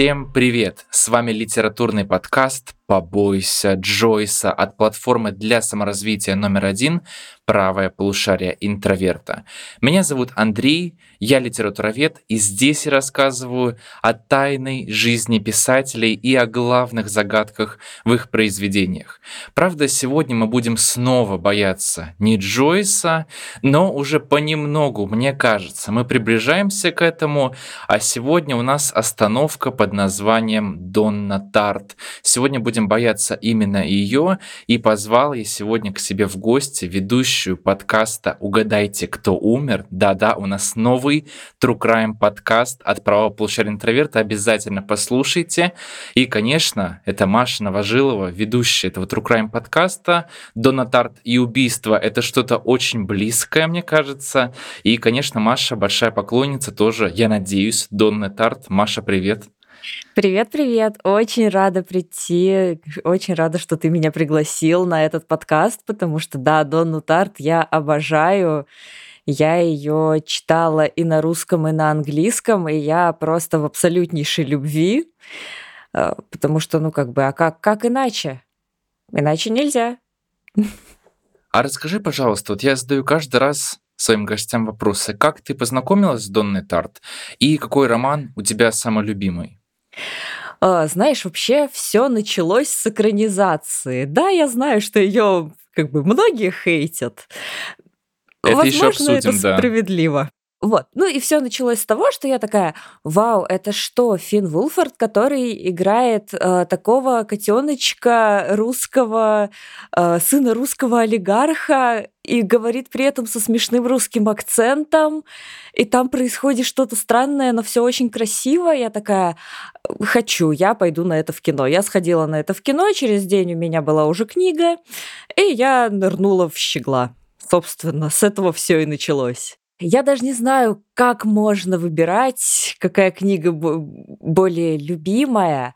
Всем привет! С вами литературный подкаст «Побойся Джойса» от платформы для саморазвития номер один «Правое полушарие интроверта». Меня зовут Андрей, я литературовед, и здесь я рассказываю о тайной жизни писателей и о главных загадках в их произведениях. Правда, сегодня мы будем снова бояться не Джойса, но уже понемногу, мне кажется, мы приближаемся к этому, а сегодня у нас остановка под названием «Донна Тарт». Сегодня будем будем бояться именно ее, и позвал я сегодня к себе в гости ведущую подкаста «Угадайте, кто умер». Да-да, у нас новый True Crime подкаст от правого полушария интроверта. Обязательно послушайте. И, конечно, это Маша Новожилова, ведущая этого True Crime подкаста. Донатарт и убийство — это что-то очень близкое, мне кажется. И, конечно, Маша большая поклонница тоже, я надеюсь, Донна Тарт. Маша, привет. Привет, привет! Очень рада прийти, очень рада, что ты меня пригласил на этот подкаст, потому что, да, Донну Тарт я обожаю. Я ее читала и на русском, и на английском, и я просто в абсолютнейшей любви, э, потому что, ну, как бы, а как, как иначе? Иначе нельзя. А расскажи, пожалуйста, вот я задаю каждый раз своим гостям вопросы. Как ты познакомилась с Донной Тарт? И какой роман у тебя самый любимый? А, знаешь, вообще все началось с экранизации. Да, я знаю, что ее как бы многие хейтят. Это Возможно, обсудим, это справедливо. Вот. Ну и все началось с того, что я такая, вау, это что, Финн Вулфорд, который играет э, такого котеночка русского, э, сына русского олигарха, и говорит при этом со смешным русским акцентом, и там происходит что-то странное, но все очень красиво. Я такая, хочу, я пойду на это в кино. Я сходила на это в кино, через день у меня была уже книга, и я нырнула в щегла. Собственно, с этого все и началось. Я даже не знаю, как можно выбирать, какая книга более любимая.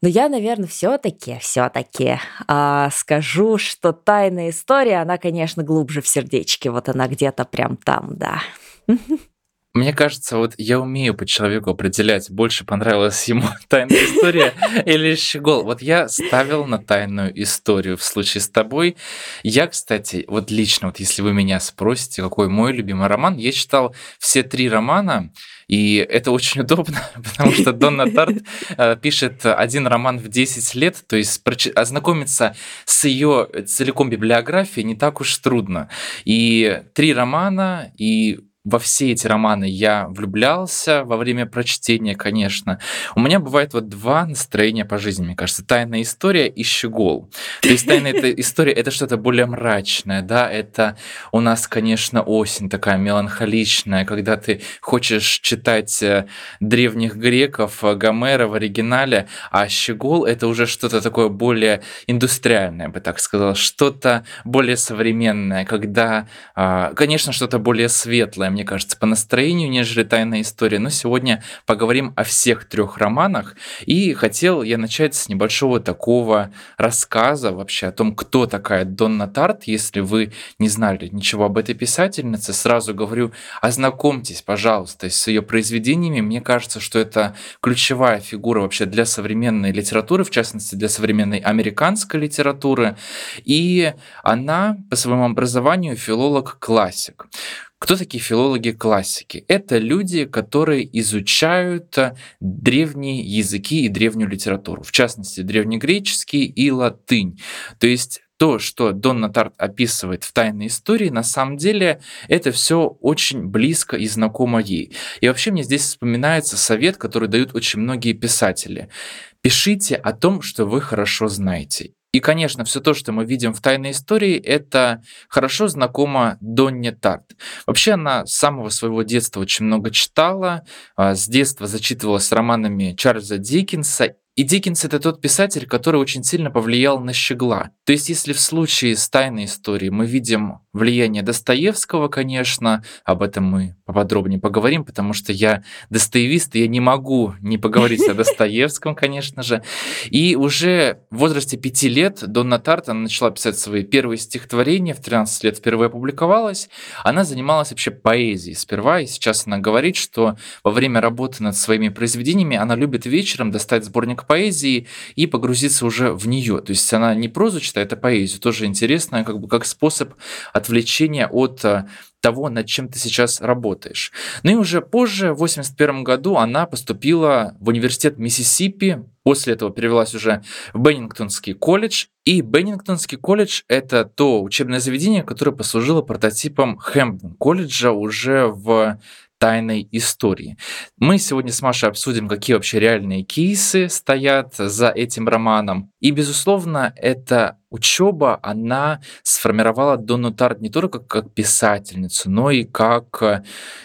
Но я, наверное, все-таки, все-таки а, скажу, что тайная история, она, конечно, глубже в сердечке. Вот она где-то прям там, да. Мне кажется, вот я умею по человеку определять, больше понравилась ему тайная история или щегол. Вот я ставил на тайную историю в случае с тобой. Я, кстати, вот лично, вот если вы меня спросите, какой мой любимый роман, я читал все три романа, и это очень удобно, потому что Донна Тарт э, пишет один роман в 10 лет, то есть ознакомиться с ее целиком библиографией не так уж трудно. И три романа, и во все эти романы я влюблялся во время прочтения, конечно. У меня бывает вот два настроения по жизни, мне кажется. Тайная история и щегол. То есть тайная история — это что-то более мрачное, да, это у нас, конечно, осень такая меланхоличная, когда ты хочешь читать э, древних греков, э, Гомера в оригинале, а щегол — это уже что-то такое более индустриальное, я бы так сказал, что-то более современное, когда, а, конечно, что-то более светлое, мне кажется, по настроению, нежели «Тайная история». Но сегодня поговорим о всех трех романах. И хотел я начать с небольшого такого рассказа вообще о том, кто такая Донна Тарт. Если вы не знали ничего об этой писательнице, сразу говорю, ознакомьтесь, пожалуйста, с ее произведениями. Мне кажется, что это ключевая фигура вообще для современной литературы, в частности, для современной американской литературы. И она по своему образованию филолог-классик. Кто такие филологи-классики? Это люди, которые изучают э, древние языки и древнюю литературу, в частности, древнегреческий и латынь. То есть то, что Донна Тарт описывает в «Тайной истории», на самом деле это все очень близко и знакомо ей. И вообще мне здесь вспоминается совет, который дают очень многие писатели. Пишите о том, что вы хорошо знаете. И, конечно, все то, что мы видим в «Тайной истории», это хорошо знакомо Донне Тарт. Вообще она с самого своего детства очень много читала, а, с детства зачитывалась романами Чарльза Диккенса, и Диккенс — это тот писатель, который очень сильно повлиял на Щегла. То есть если в случае с «Тайной историей» мы видим влияние Достоевского, конечно, об этом мы поподробнее поговорим, потому что я достоевист, и я не могу не поговорить о Достоевском, конечно же. И уже в возрасте пяти лет Донна Тарт, она начала писать свои первые стихотворения, в 13 лет впервые опубликовалась. Она занималась вообще поэзией сперва, и сейчас она говорит, что во время работы над своими произведениями она любит вечером достать сборник поэзии и погрузиться уже в нее. То есть она не прозу читает, а поэзию. Тоже интересно, как бы как способ отвлечения от э, того, над чем ты сейчас работаешь. Ну и уже позже, в 1981 году, она поступила в университет Миссисипи, после этого перевелась уже в Беннингтонский колледж. И Беннингтонский колледж — это то учебное заведение, которое послужило прототипом Хэмптон колледжа уже в тайной истории. Мы сегодня с Машей обсудим, какие вообще реальные кейсы стоят за этим романом. И, безусловно, эта учеба, она сформировала Донну Тарт не только как писательницу, но и как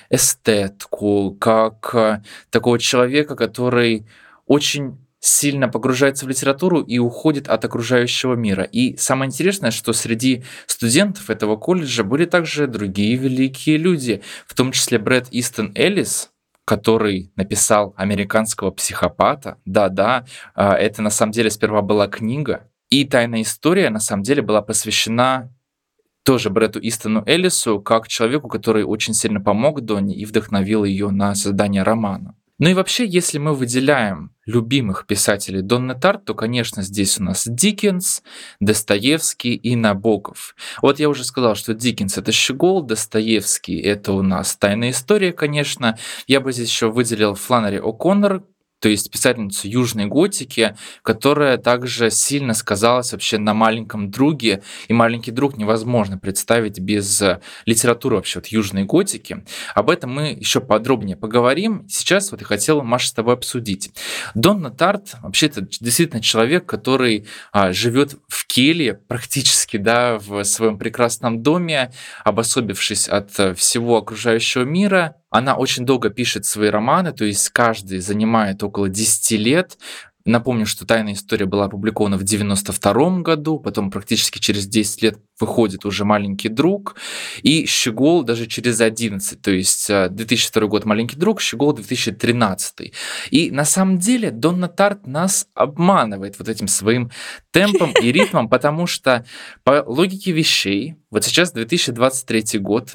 эстетку, как такого человека, который очень сильно погружается в литературу и уходит от окружающего мира. И самое интересное, что среди студентов этого колледжа были также другие великие люди, в том числе Брэд Истон Эллис, который написал «Американского психопата». Да-да, а, это на самом деле сперва была книга. И «Тайная история» на самом деле была посвящена тоже Брету Истону Эллису как человеку, который очень сильно помог Донни и вдохновил ее на создание романа. Ну и вообще, если мы выделяем любимых писателей Донны Тарт, то, конечно, здесь у нас Диккенс, Достоевский и Набоков. Вот я уже сказал, что Диккенс — это Щегол, Достоевский — это у нас «Тайная история», конечно. Я бы здесь еще выделил Фланнери О'Коннор, то есть писательницу южной готики, которая также сильно сказалась вообще на маленьком друге, и маленький друг невозможно представить без э, литературы вообще вот южной готики. Об этом мы еще подробнее поговорим. Сейчас вот я хотел, Маша, с тобой обсудить. Донна Тарт вообще это действительно человек, который а, живет в келье практически, да, в своем прекрасном доме, обособившись от э, всего окружающего мира, она очень долго пишет свои романы, то есть каждый занимает около 10 лет. Напомню, что «Тайная история» была опубликована в 92 году, потом практически через 10 лет выходит уже «Маленький друг», и «Щегол» даже через 11, то есть 2002 э, год «Маленький друг», «Щегол» 2013. И на самом деле Донна Тарт нас обманывает вот этим своим темпом и ритмом, потому что по логике вещей, вот сейчас 2023 год,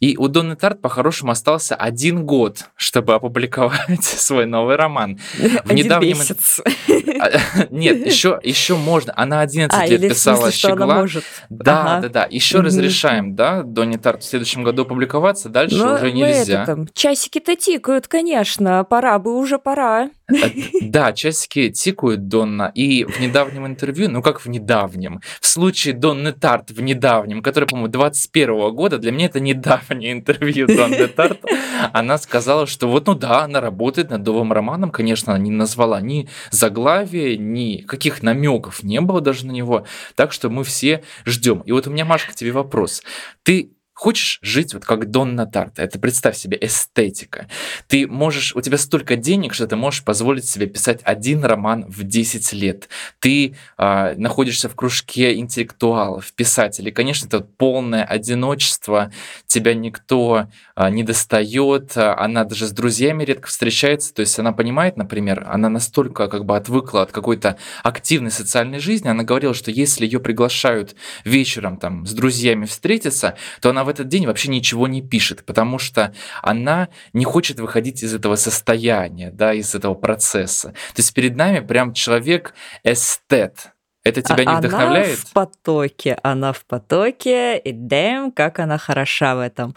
и у Донны Тарт по-хорошему остался один год, чтобы опубликовать свой новый роман. В один недавнем... месяц. А, нет, еще, еще можно. Она 11 а, лет писала смысле, «Щегла». может. Да, да, да. Еще разрешаем, да, Донни Тарт в следующем году опубликоваться, дальше Но уже нельзя. Это, там, часики-то тикают, конечно, пора бы, уже пора. Э, да, часики тикают, Донна. И в недавнем интервью, ну как в недавнем, в случае Донны Тарт в недавнем, который, по-моему, 21 года, для меня это недавнее интервью Донны Тарт, она сказала, что вот, ну да, она работает над новым романом, конечно, она не назвала ни заглавия, ни каких намеков не было даже на него, так что мы все ждем. И вот у меня, Машка, тебе вопрос. Ты Хочешь жить вот как Донна Тарта? Это представь себе эстетика. Ты можешь, у тебя столько денег, что ты можешь позволить себе писать один роман в 10 лет. Ты э, находишься в кружке интеллектуалов, писателей. Конечно, это полное одиночество, тебя никто э, не достает, она даже с друзьями редко встречается. То есть она понимает, например, она настолько как бы отвыкла от какой-то активной социальной жизни, она говорила, что если ее приглашают вечером там с друзьями встретиться, то она в этот день вообще ничего не пишет, потому что она не хочет выходить из этого состояния, да, из этого процесса. То есть перед нами прям человек эстет, это тебя а не вдохновляет? Она в потоке, она в потоке, и дэм, как она хороша в этом.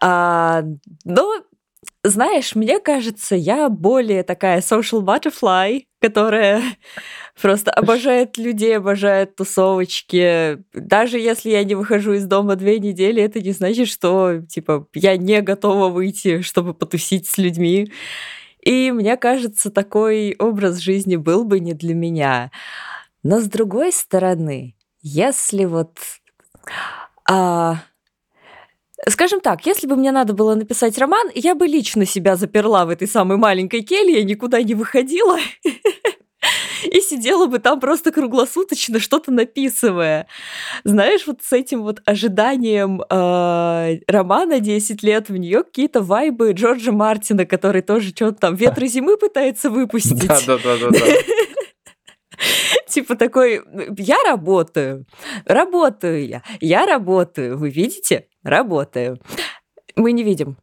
А, ну, знаешь, мне кажется, я более такая social butterfly, которая просто обожает людей, обожает тусовочки. Даже если я не выхожу из дома две недели, это не значит, что типа я не готова выйти, чтобы потусить с людьми. И мне кажется, такой образ жизни был бы не для меня. Но с другой стороны, если вот а, Скажем так, если бы мне надо было написать роман, я бы лично себя заперла в этой самой маленькой келье, никуда не выходила и сидела бы там просто круглосуточно что-то написывая. Знаешь, вот с этим вот ожиданием э, романа 10 лет в нее какие-то вайбы Джорджа Мартина, который тоже что-то там «Ветры зимы» пытается выпустить. Да-да-да. Типа такой, я работаю, работаю я, я работаю, вы видите? Работаю. Мы не видим.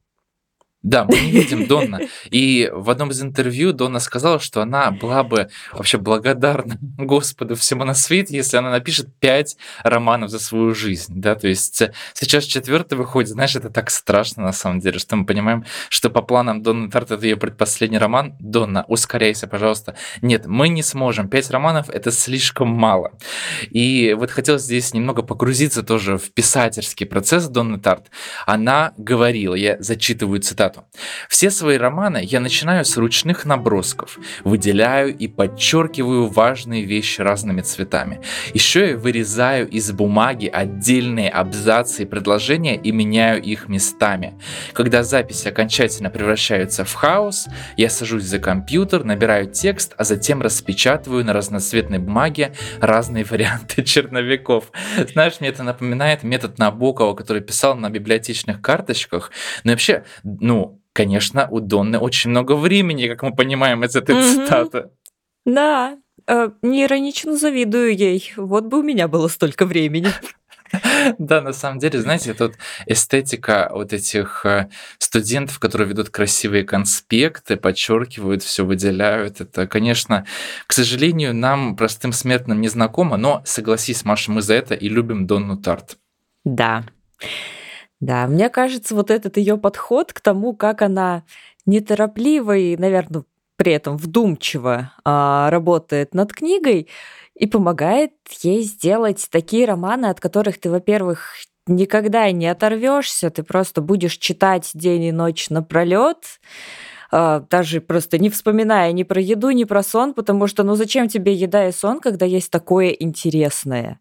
Да, мы не видим Донна. И в одном из интервью Донна сказала, что она была бы вообще благодарна Господу всему на свете, если она напишет пять романов за свою жизнь. Да? То есть сейчас четвертый выходит, знаешь, это так страшно на самом деле, что мы понимаем, что по планам Донны Тарт это ее предпоследний роман. Донна, ускоряйся, пожалуйста. Нет, мы не сможем. Пять романов — это слишком мало. И вот хотелось здесь немного погрузиться тоже в писательский процесс Донны Тарт. Она говорила, я зачитываю цитату, цитату. «Все свои романы я начинаю с ручных набросков, выделяю и подчеркиваю важные вещи разными цветами. Еще я вырезаю из бумаги отдельные абзацы и предложения и меняю их местами. Когда записи окончательно превращаются в хаос, я сажусь за компьютер, набираю текст, а затем распечатываю на разноцветной бумаге разные варианты черновиков. Знаешь, мне это напоминает метод Набокова, который писал на библиотечных карточках. Но вообще, ну, конечно, у Донны очень много времени, как мы понимаем из этой mm-hmm. цитаты. Да, э, не иронично завидую ей. Вот бы у меня было столько времени. Да, на самом деле, знаете, тут эстетика вот этих э, студентов, которые ведут красивые конспекты, подчеркивают, все выделяют. Это, конечно, к сожалению, нам, простым смертным, не знакомо, но согласись, Маша, мы за это и любим Донну Тарт. Да. Да, мне кажется, вот этот ее подход к тому, как она неторопливо и, наверное, при этом вдумчиво а, работает над книгой и помогает ей сделать такие романы, от которых ты, во-первых, никогда не оторвешься, ты просто будешь читать день и ночь напролет, а, даже просто не вспоминая ни про еду, ни про сон, потому что ну зачем тебе еда и сон, когда есть такое интересное?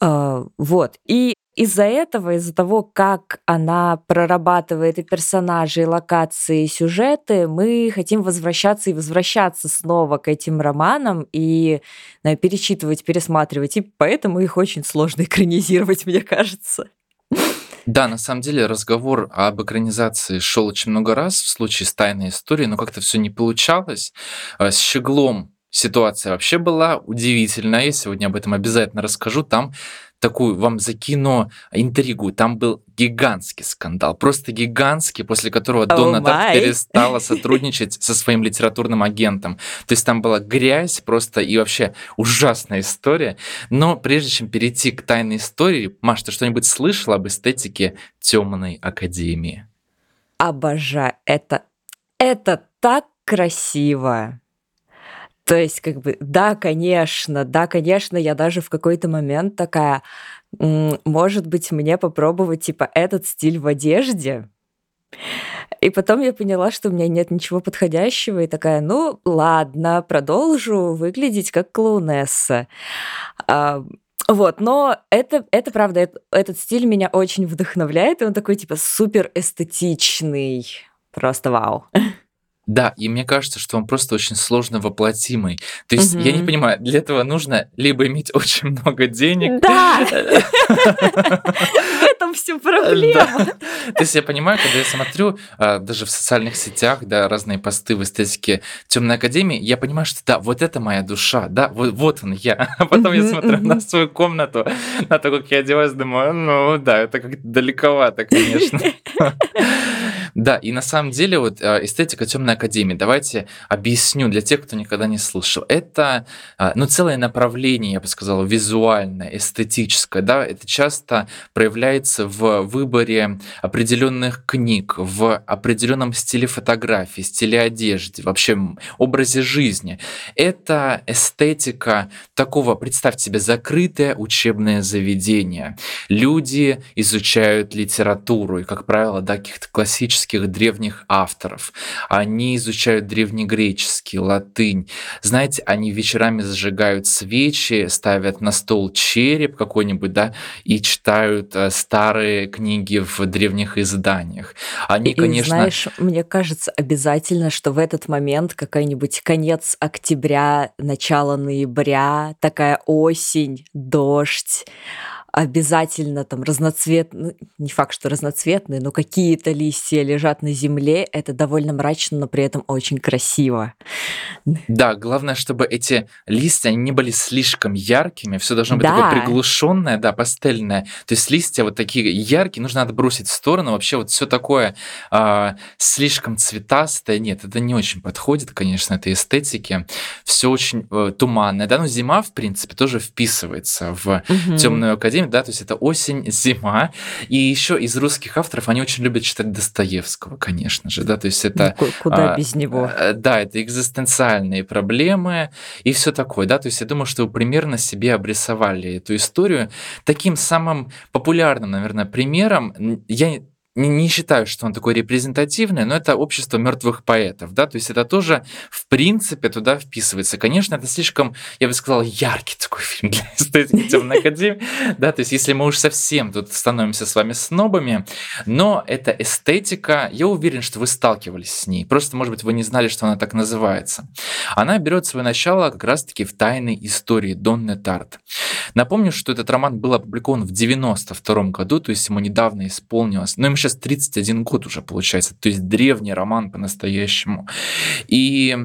А, вот. И из-за этого, из-за того, как она прорабатывает и персонажи, и локации, и сюжеты, мы хотим возвращаться и возвращаться снова к этим романам и ну, перечитывать, пересматривать. И поэтому их очень сложно экранизировать, мне кажется. Да, на самом деле разговор об экранизации шел очень много раз в случае с тайной историей, но как-то все не получалось. А, с Щеглом ситуация вообще была удивительная. Я сегодня об этом обязательно расскажу. Там такую вам закину интригу. Там был гигантский скандал, просто гигантский, после которого oh Донна Тарт перестала сотрудничать со своим литературным агентом. То есть там была грязь просто и вообще ужасная история. Но прежде чем перейти к тайной истории, Маш, ты что-нибудь слышала об эстетике темной академии? Обожаю. Это, это так красиво. То есть, как бы, да, конечно, да, конечно, я даже в какой-то момент такая, может быть, мне попробовать, типа, этот стиль в одежде. И потом я поняла, что у меня нет ничего подходящего, и такая, ну, ладно, продолжу выглядеть как клоунесса. А, вот, но это, это правда, это, этот стиль меня очень вдохновляет, и он такой, типа, супер эстетичный. Просто вау. Да, и мне кажется, что он просто очень сложно воплотимый. То есть я не понимаю, для этого нужно либо иметь очень много денег. Да! В этом всё проблема. То есть я понимаю, когда я смотрю а, даже в социальных сетях, да, разные посты в эстетике темной академии, я понимаю, что да, вот это моя душа, да, вот, вот он я. А потом я смотрю на свою комнату, на то, как я одеваюсь, думаю, ну да, это как-то далековато, конечно. Да, и на самом деле вот а, эстетика темной академии, давайте объясню для тех, кто никогда не слышал. Это, а, ну, целое направление, я бы сказал, визуальное, эстетическое, да, это часто проявляется в выборе определенных книг, в определенном стиле фотографии, стиле одежды, вообще образе жизни. Это эстетика такого, представьте себе, закрытое учебное заведение. Люди изучают литературу, и, как правило, да, каких-то классических древних авторов. Они изучают древнегреческий греческий, латынь. Знаете, они вечерами зажигают свечи, ставят на стол череп какой-нибудь, да, и читают э, старые книги в древних изданиях. Они, и, конечно... знаешь, мне кажется, обязательно, что в этот момент какой-нибудь конец октября, начало ноября, такая осень, дождь, обязательно там разноцветные, ну, не факт, что разноцветные, но какие-то листья лежат на земле, это довольно мрачно, но при этом очень красиво. Да, главное, чтобы эти листья не были слишком яркими, все должно быть да. такое приглушенное, да, пастельное. То есть листья вот такие яркие, нужно отбросить в сторону. Вообще вот все такое э, слишком цветастое, нет, это не очень подходит, конечно, этой эстетике. Все очень э, туманное, да, но зима, в принципе, тоже вписывается в угу. темную академию время, да, то есть это осень, зима. И еще из русских авторов они очень любят читать Достоевского, конечно же, да, то есть это... Ну, куда а, без него? Э, да, это экзистенциальные проблемы и все такое, да, то есть я думаю, что вы примерно себе обрисовали эту историю. Таким самым популярным, наверное, примером, я не, не считаю, что он такой репрезентативный, но это общество мертвых поэтов, да, то есть это тоже, в принципе, туда вписывается. Конечно, это слишком, я бы сказал, яркий такой фильм для эстетики темной академии, да, то есть если мы уж совсем тут становимся с вами снобами, но эта эстетика, я уверен, что вы сталкивались с ней, просто, может быть, вы не знали, что она так называется. Она берет свое начало как раз-таки в тайной истории Донны Тарт. Напомню, что этот роман был опубликован в 92 году, то есть ему недавно исполнилось, но ему сейчас 31 год уже получается, то есть древний роман по-настоящему. И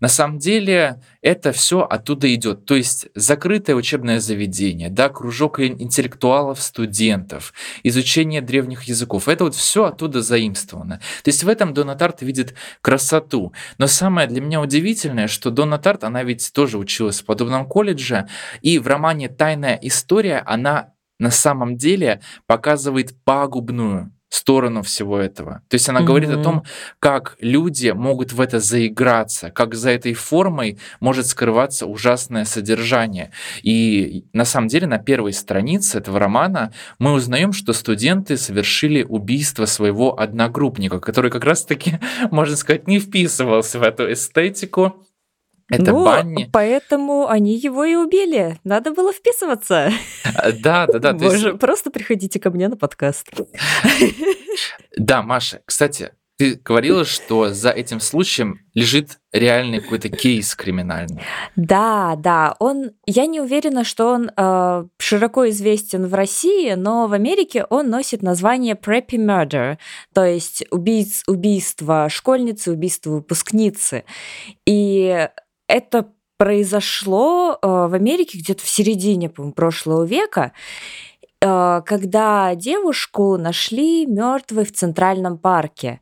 на самом деле это все оттуда идет. То есть закрытое учебное заведение, да, кружок интеллектуалов, студентов, изучение древних языков. Это вот все оттуда заимствовано. То есть в этом Дона Тарт видит красоту. Но самое для меня удивительное, что Дона Тарт, она ведь тоже училась в подобном колледже, и в романе «Тайная история» она на самом деле показывает пагубную сторону всего этого. То есть она mm-hmm. говорит о том, как люди могут в это заиграться, как за этой формой может скрываться ужасное содержание. И на самом деле на первой странице этого романа мы узнаем, что студенты совершили убийство своего одногруппника, который как раз-таки, можно сказать, не вписывался в эту эстетику, это ну, банни. поэтому они его и убили. Надо было вписываться. А, да, да, да. Боже, есть... просто приходите ко мне на подкаст. Да, Маша, кстати, ты говорила, что за этим случаем лежит реальный какой-то кейс криминальный. Да, да, он, я не уверена, что он э, широко известен в России, но в Америке он носит название Preppy Murder, то есть убийц, убийство школьницы, убийство выпускницы. И это произошло э, в Америке где-то в середине, прошлого века, э, когда девушку нашли мертвой в Центральном парке.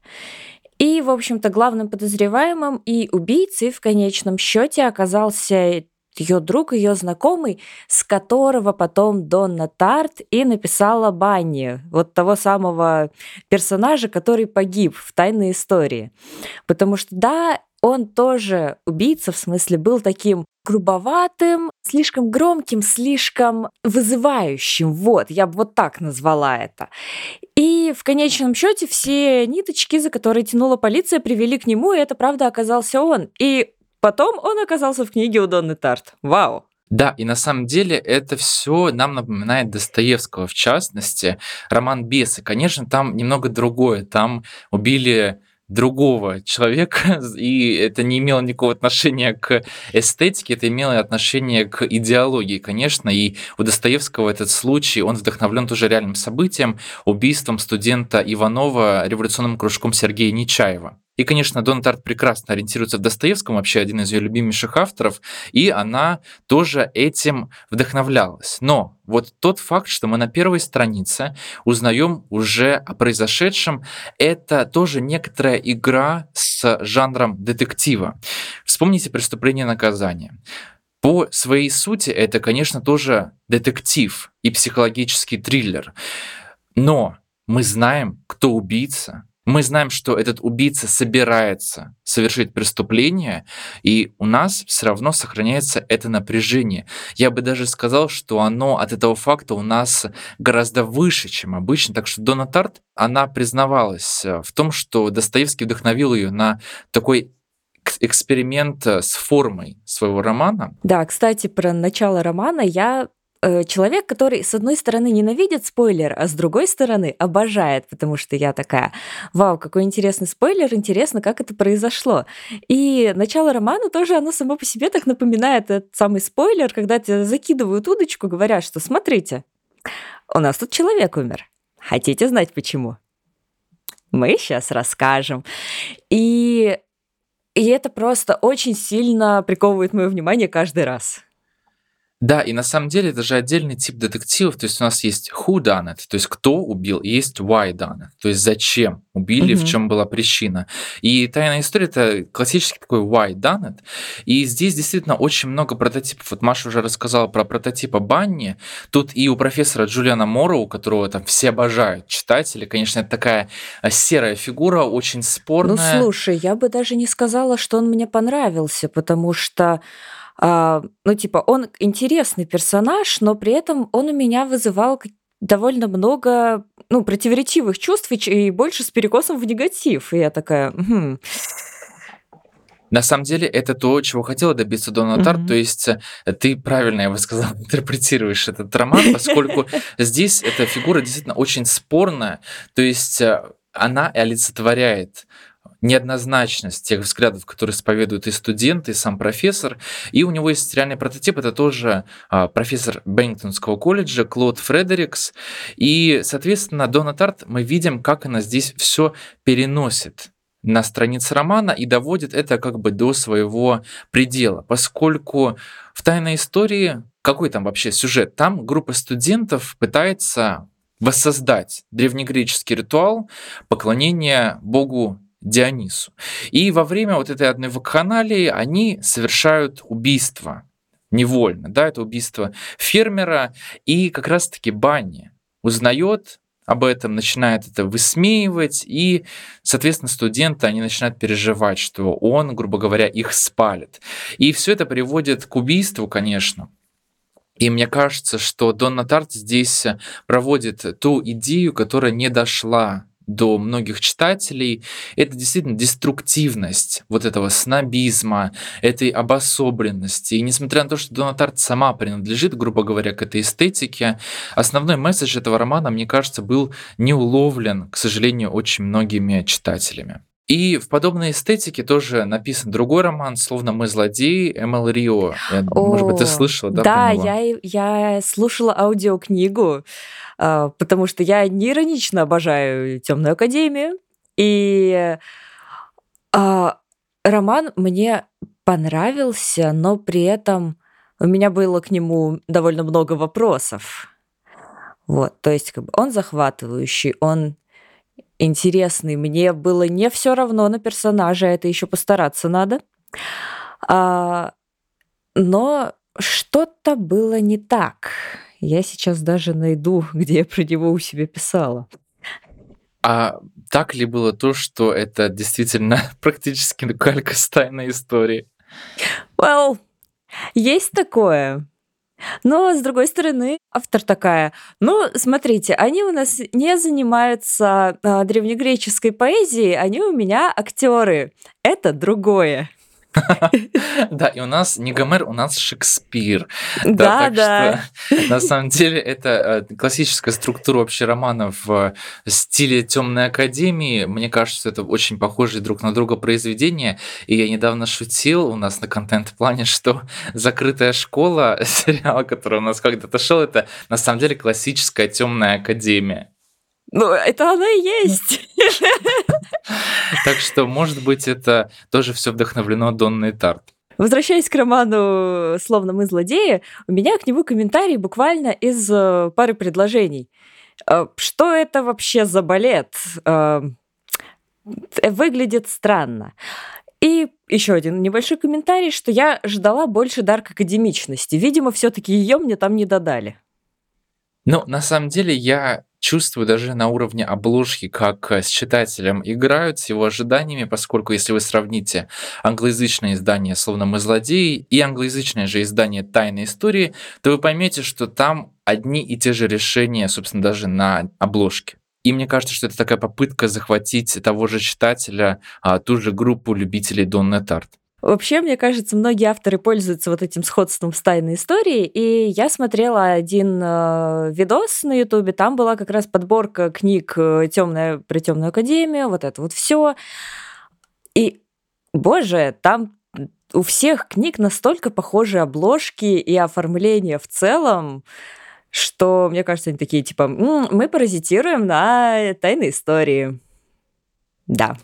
И, в общем-то, главным подозреваемым и убийцей в конечном счете оказался ее друг, ее знакомый, с которого потом Донна Тарт и написала Банни, вот того самого персонажа, который погиб в «Тайной истории». Потому что, да, он тоже убийца, в смысле, был таким грубоватым, слишком громким, слишком вызывающим. Вот, я бы вот так назвала это. И в конечном счете все ниточки, за которые тянула полиция, привели к нему, и это правда оказался он. И потом он оказался в книге у Донны Тарт. Вау! Да, и на самом деле это все нам напоминает Достоевского, в частности, роман «Бесы». Конечно, там немного другое. Там убили другого человека, и это не имело никакого отношения к эстетике, это имело отношение к идеологии, конечно, и у Достоевского этот случай, он вдохновлен тоже реальным событием, убийством студента Иванова революционным кружком Сергея Нечаева. И, конечно, Дон Тарт прекрасно ориентируется в Достоевском, вообще один из ее любимейших авторов, и она тоже этим вдохновлялась. Но вот тот факт, что мы на первой странице узнаем уже о произошедшем, это тоже некоторая игра с жанром детектива. Вспомните «Преступление и наказание». По своей сути это, конечно, тоже детектив и психологический триллер. Но мы знаем, кто убийца, мы знаем, что этот убийца собирается совершить преступление, и у нас все равно сохраняется это напряжение. Я бы даже сказал, что оно от этого факта у нас гораздо выше, чем обычно. Так что Дона Тарт, она признавалась э, в том, что Достоевский вдохновил ее на такой эксперимент с формой своего романа. Да, кстати, про начало романа я Э, человек, который, с одной стороны, ненавидит спойлер, а с другой стороны, обожает, потому что я такая, вау, какой интересный спойлер, интересно, как это произошло. И начало романа тоже, оно само по себе так напоминает этот самый спойлер, когда тебя закидывают удочку, говорят, что смотрите, у нас тут человек умер. Хотите знать почему? Мы сейчас расскажем. И, и это просто очень сильно приковывает мое внимание каждый раз. Да, и на самом деле это же отдельный тип детективов. То есть у нас есть who done it, то есть кто убил, и есть why done it, то есть зачем убили, угу. в чем была причина. И тайная история это классический такой why done it. И здесь действительно очень много прототипов. Вот Маша уже рассказала про прототипа Банни. Тут и у профессора Джулиана Мора, у которого там все обожают читатели, конечно, это такая э, серая фигура, очень ну, спорная. Ну слушай, я бы даже не сказала, что он мне понравился, потому что ну, типа, он интересный персонаж, но при этом он у меня вызывал довольно много ну, противоречивых чувств и больше с перекосом в негатив. И я такая... Угу. На самом деле это то, чего хотела добиться Дона Тарт, mm-hmm. то есть э, ты правильно, я бы сказал, интерпретируешь этот роман, поскольку здесь эта фигура действительно очень спорная, то есть э, она олицетворяет неоднозначность тех взглядов, которые исповедуют и студенты, и сам профессор. И у него есть реальный прототип, это тоже а, профессор Беннингтонского колледжа Клод Фредерикс. И, соответственно, Дона Тарт мы видим, как она здесь все переносит на странице романа и доводит это как бы до своего предела, поскольку в «Тайной истории» какой там вообще сюжет? Там группа студентов пытается воссоздать древнегреческий ритуал поклонения богу Дионису. И во время вот этой одной вакханалии они совершают убийство невольно, да, это убийство фермера, и как раз-таки Банни узнает об этом, начинает это высмеивать, и, соответственно, студенты, они начинают переживать, что он, грубо говоря, их спалит. И все это приводит к убийству, конечно. И мне кажется, что Донна Тарт здесь проводит ту идею, которая не дошла до многих читателей, это действительно деструктивность вот этого снобизма, этой обособленности. И несмотря на то, что Дона Тарт сама принадлежит, грубо говоря, к этой эстетике, основной месседж этого романа, мне кажется, был не уловлен, к сожалению, очень многими читателями. И в подобной эстетике тоже написан другой роман, словно мы злодеи, Эмил Рио. О, Может быть, ты слышала, да? Да, я, я слушала аудиокнигу. А, потому что я не иронично обожаю Темную Академию. И а, роман мне понравился, но при этом у меня было к нему довольно много вопросов. Вот, то есть как бы он захватывающий, он интересный. Мне было не все равно на персонажа, это еще постараться надо. А, но что-то было не так. Я сейчас даже найду, где я про него у себя писала. А так ли было то, что это действительно практически калька с тайной истории? Well, есть такое. Но, с другой стороны, автор такая, ну, смотрите, они у нас не занимаются а, древнегреческой поэзией, они у меня актеры. Это другое. Да, и у нас не Гомер, у нас Шекспир. Да, да. На самом деле это э, классическая структура вообще романа в стиле Темной Академии. Мне кажется, это очень похожие друг на друга произведения. И я недавно шутил у нас на контент-плане, что «Закрытая школа», сериал, который у нас когда-то шел, это на самом деле классическая Темная Академия. Ну, это она и есть. Так что, может быть, это тоже все вдохновлено Донной Тарт. Возвращаясь к роману «Словно мы злодеи», у меня к нему комментарий буквально из э, пары предложений. Э, что это вообще за балет? Э, выглядит странно. И еще один небольшой комментарий, что я ждала больше дарк академичности. Видимо, все-таки ее мне там не додали. Ну, на самом деле, я чувствую даже на уровне обложки, как э, с читателем играют, с его ожиданиями, поскольку если вы сравните англоязычное издание «Словно мы злодеи» и англоязычное же издание «Тайной истории», то вы поймете, что там одни и те же решения, собственно, даже на обложке. И мне кажется, что это такая попытка захватить того же читателя, а, ту же группу любителей Донны Тарт. Вообще, мне кажется, многие авторы пользуются вот этим сходством с тайной историей. И я смотрела один э, видос на Ютубе, там была как раз подборка книг э, Темная про темную академию, вот это вот все. И, боже, там у всех книг настолько похожие обложки и оформление в целом, что, мне кажется, они такие, типа, мы паразитируем на тайной истории. Да.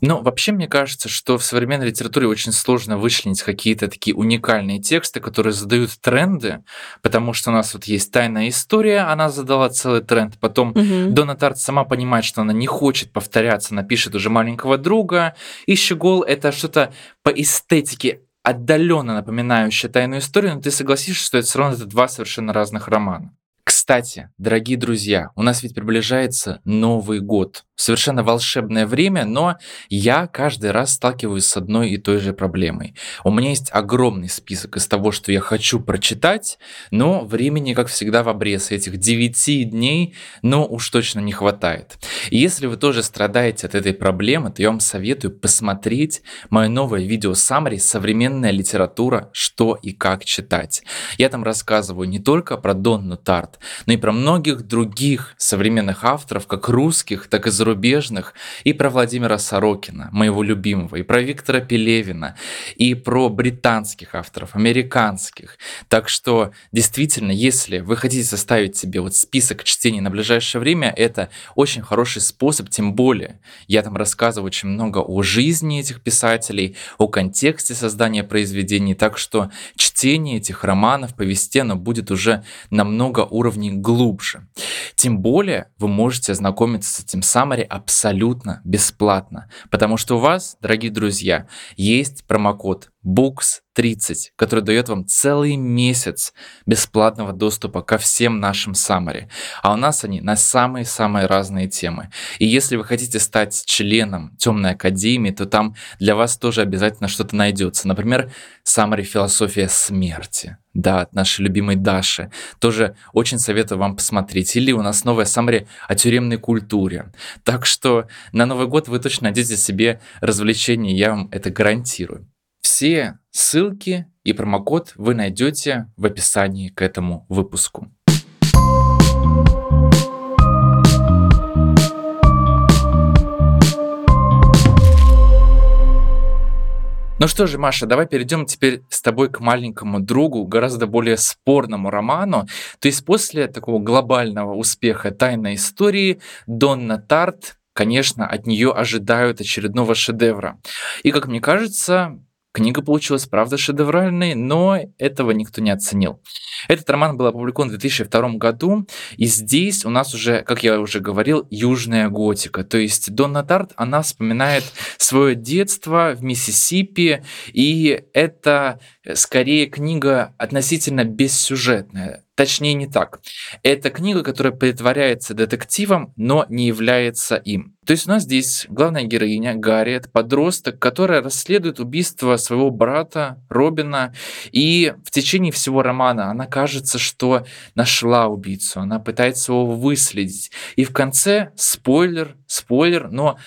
Ну, вообще, мне кажется, что в современной литературе очень сложно вычленить какие-то такие уникальные тексты, которые задают тренды, потому что у нас вот есть тайная история, она задала целый тренд, потом угу. Дона Тарт сама понимает, что она не хочет повторяться, напишет уже маленького друга, и Щегол — это что-то по эстетике отдаленно напоминающее тайную историю, но ты согласишься, что это все равно это два совершенно разных романа. Кстати, дорогие друзья, у нас ведь приближается Новый год совершенно волшебное время, но я каждый раз сталкиваюсь с одной и той же проблемой. У меня есть огромный список из того, что я хочу прочитать, но времени, как всегда, в обрез этих 9 дней, но уж точно не хватает. И если вы тоже страдаете от этой проблемы, то я вам советую посмотреть мое новое видео саммари «Современная литература. Что и как читать». Я там рассказываю не только про Донну Тарт, но и про многих других современных авторов, как русских, так и зарубежных. И про Владимира Сорокина, моего любимого, и про Виктора Пелевина, и про британских авторов, американских. Так что действительно, если вы хотите составить себе вот список чтений на ближайшее время, это очень хороший способ, тем более я там рассказываю очень много о жизни этих писателей, о контексте создания произведений, так что чтение этих романов, повестей, оно будет уже намного уровней глубже. Тем более вы можете ознакомиться с этим Summary абсолютно бесплатно, потому что у вас, дорогие друзья, есть промокод Books 30, который дает вам целый месяц бесплатного доступа ко всем нашим Summary. А у нас они на самые-самые разные темы. И если вы хотите стать членом Темной Академии, то там для вас тоже обязательно что-то найдется. Например, Summary «Философия смерти», да, от нашей любимой Даши. Тоже очень советую вам посмотреть. Или у нас новая Summary о тюремной культуре. Так что на Новый год вы точно найдете себе развлечение, я вам это гарантирую. Все ссылки и промокод вы найдете в описании к этому выпуску. Ну что же, Маша, давай перейдем теперь с тобой к маленькому другу, гораздо более спорному роману. То есть после такого глобального успеха «Тайной истории» Донна Тарт конечно, от нее ожидают очередного шедевра. И, как мне кажется, Книга получилась, правда, шедевральной, но этого никто не оценил. Этот роман был опубликован в 2002 году, и здесь у нас уже, как я уже говорил, южная готика. То есть Донна Тарт, она вспоминает свое детство в Миссисипи, и это э, скорее книга относительно бессюжетная. Точнее, не так. Это книга, которая притворяется детективом, но не является им. То есть у нас здесь главная героиня Гарриет, подросток, которая расследует убийство своего брата Робина, и в течение всего романа она кажется, что нашла убийцу, она пытается его выследить. И в конце спойлер, спойлер, но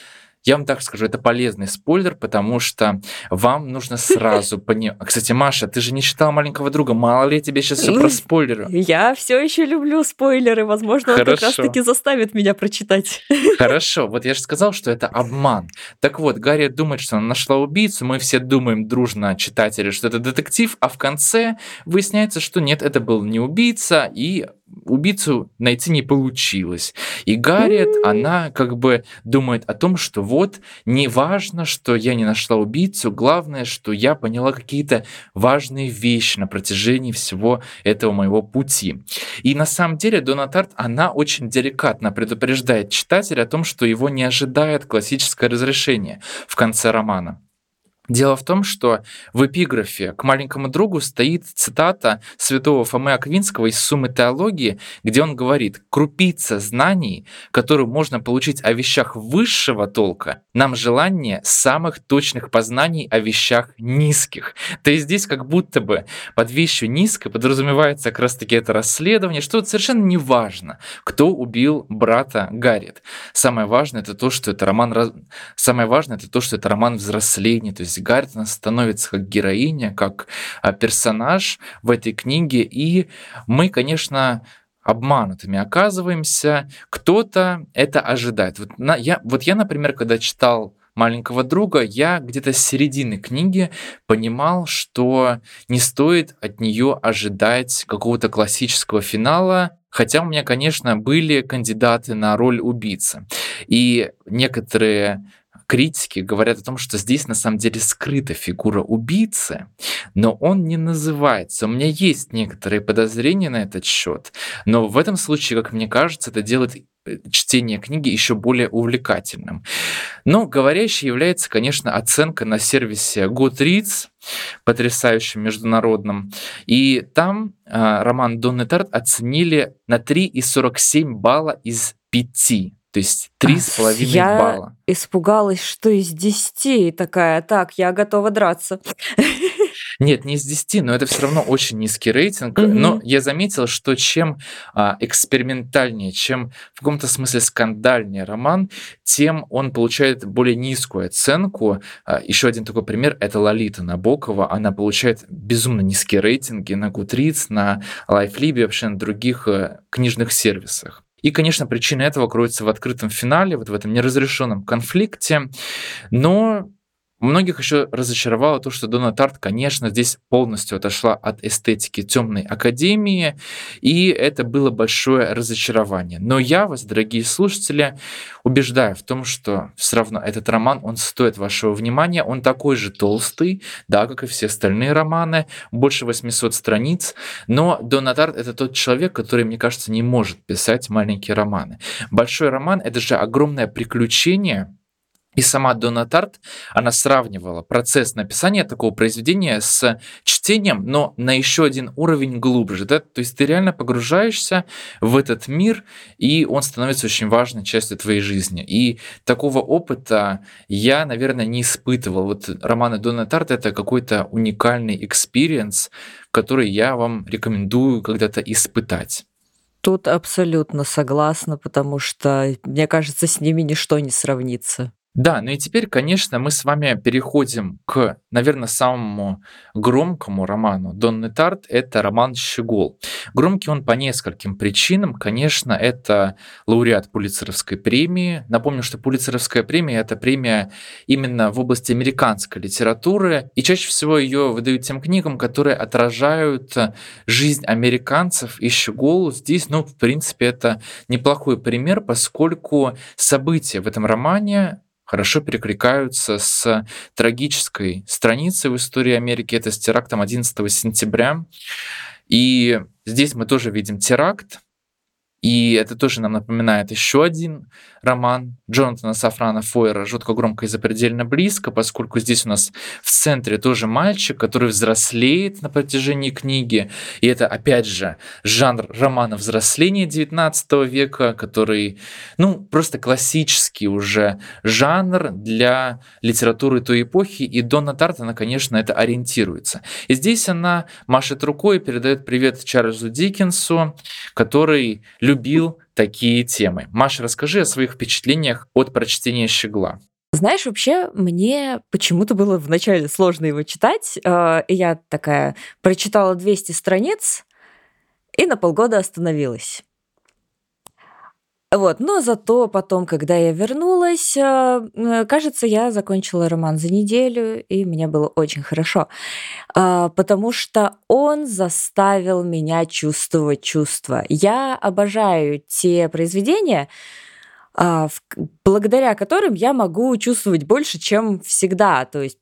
я вам так скажу, это полезный спойлер, потому что вам нужно сразу понимать. Кстати, Маша, ты же не читала маленького друга, мало ли я тебе сейчас все про спойлеры. Я все еще люблю спойлеры, возможно, он как раз-таки заставит меня прочитать. Хорошо, вот я же сказал, что это обман. Так вот, Гарри думает, что она нашла убийцу, мы все думаем дружно, читатели, что это детектив, а в конце выясняется, что нет, это был не убийца, и убийцу найти не получилось. И Гарриет, она как бы думает о том, что вот, не важно, что я не нашла убийцу, главное, что я поняла какие-то важные вещи на протяжении всего этого моего пути. И на самом деле Дона Тарт, она очень деликатно предупреждает читателя о том, что его не ожидает классическое разрешение в конце романа. Дело в том, что в эпиграфе к маленькому другу стоит цитата святого Фомы Аквинского из «Суммы теологии», где он говорит «Крупица знаний, которую можно получить о вещах высшего толка, нам желание самых точных познаний о вещах низких». То есть здесь как будто бы под вещью низкой подразумевается как раз-таки это расследование, что совершенно не важно, кто убил брата Гарриет. Самое важное это то, что это роман, самое важное это то, что это роман взросления, то есть есть Гарриет становится как героиня, как а, персонаж в этой книге, и мы, конечно, обманутыми оказываемся. Кто-то это ожидает. Вот, на, я, вот я, например, когда читал маленького друга, я где-то с середины книги понимал, что не стоит от нее ожидать какого-то классического финала, Хотя у меня, конечно, были кандидаты на роль убийцы. И некоторые критики говорят о том, что здесь на самом деле скрыта фигура убийцы, но он не называется. У меня есть некоторые подозрения на этот счет, но в этом случае, как мне кажется, это делает э, чтение книги еще более увлекательным. Но говорящей является, конечно, оценка на сервисе Goodreads, потрясающим международным. И там э, роман Донны Тарт оценили на 3,47 балла из 5. То есть три с половиной балла. Я испугалась, что из десяти такая, так, я готова драться. Нет, не из 10, но это все равно очень низкий рейтинг. Mm-hmm. Но я заметил, что чем а, экспериментальнее, чем в каком-то смысле скандальнее роман, тем он получает более низкую оценку. А, еще один такой пример — это Лолита Набокова. Она получает безумно низкие рейтинги на Goodreads, на LifeLib, вообще на других а, книжных сервисах. И, конечно, причина этого кроется в открытом финале, вот в этом неразрешенном конфликте. Но Многих еще разочаровало то, что Дона Тарт, конечно, здесь полностью отошла от эстетики темной академии, и это было большое разочарование. Но я вас, дорогие слушатели, убеждаю в том, что все равно этот роман, он стоит вашего внимания, он такой же толстый, да, как и все остальные романы, больше 800 страниц, но Дона Тарт — это тот человек, который, мне кажется, не может писать маленькие романы. Большой роман — это же огромное приключение, и сама Донна Тарт, она сравнивала процесс написания такого произведения с чтением, но на еще один уровень глубже. Да? То есть ты реально погружаешься в этот мир, и он становится очень важной частью твоей жизни. И такого опыта я, наверное, не испытывал. Вот романы Донна Тарт — это какой-то уникальный experience, который я вам рекомендую когда-то испытать. Тут абсолютно согласна, потому что, мне кажется, с ними ничто не сравнится. Да, ну и теперь, конечно, мы с вами переходим к, наверное, самому громкому роману Донны Тарт. Это роман «Щегол». Громкий он по нескольким причинам. Конечно, это лауреат Пулицеровской премии. Напомню, что Пулицеровская премия — это премия именно в области американской литературы. И чаще всего ее выдают тем книгам, которые отражают жизнь американцев. И «Щегол» здесь, ну, в принципе, это неплохой пример, поскольку события в этом романе хорошо перекликаются с трагической страницей в истории Америки. Это с терактом 11 сентября. И здесь мы тоже видим теракт, и это тоже нам напоминает еще один роман Джонатана Сафрана Фойера «Жутко громко и запредельно близко», поскольку здесь у нас в центре тоже мальчик, который взрослеет на протяжении книги. И это, опять же, жанр романа взросления XIX века, который, ну, просто классический уже жанр для литературы той эпохи. И Донна Тарт, она, конечно, это ориентируется. И здесь она машет рукой и передает привет Чарльзу Диккенсу, который любил такие темы. Маша, расскажи о своих впечатлениях от прочтения «Щегла». Знаешь, вообще мне почему-то было вначале сложно его читать. Э, и я такая прочитала 200 страниц и на полгода остановилась. Вот, но зато потом, когда я вернулась, э, э, кажется, я закончила роман за неделю, и мне было очень хорошо, а, потому что он заставил меня чувствовать чувства. Я обожаю те произведения, а, благодаря которым я могу чувствовать больше, чем всегда. То есть,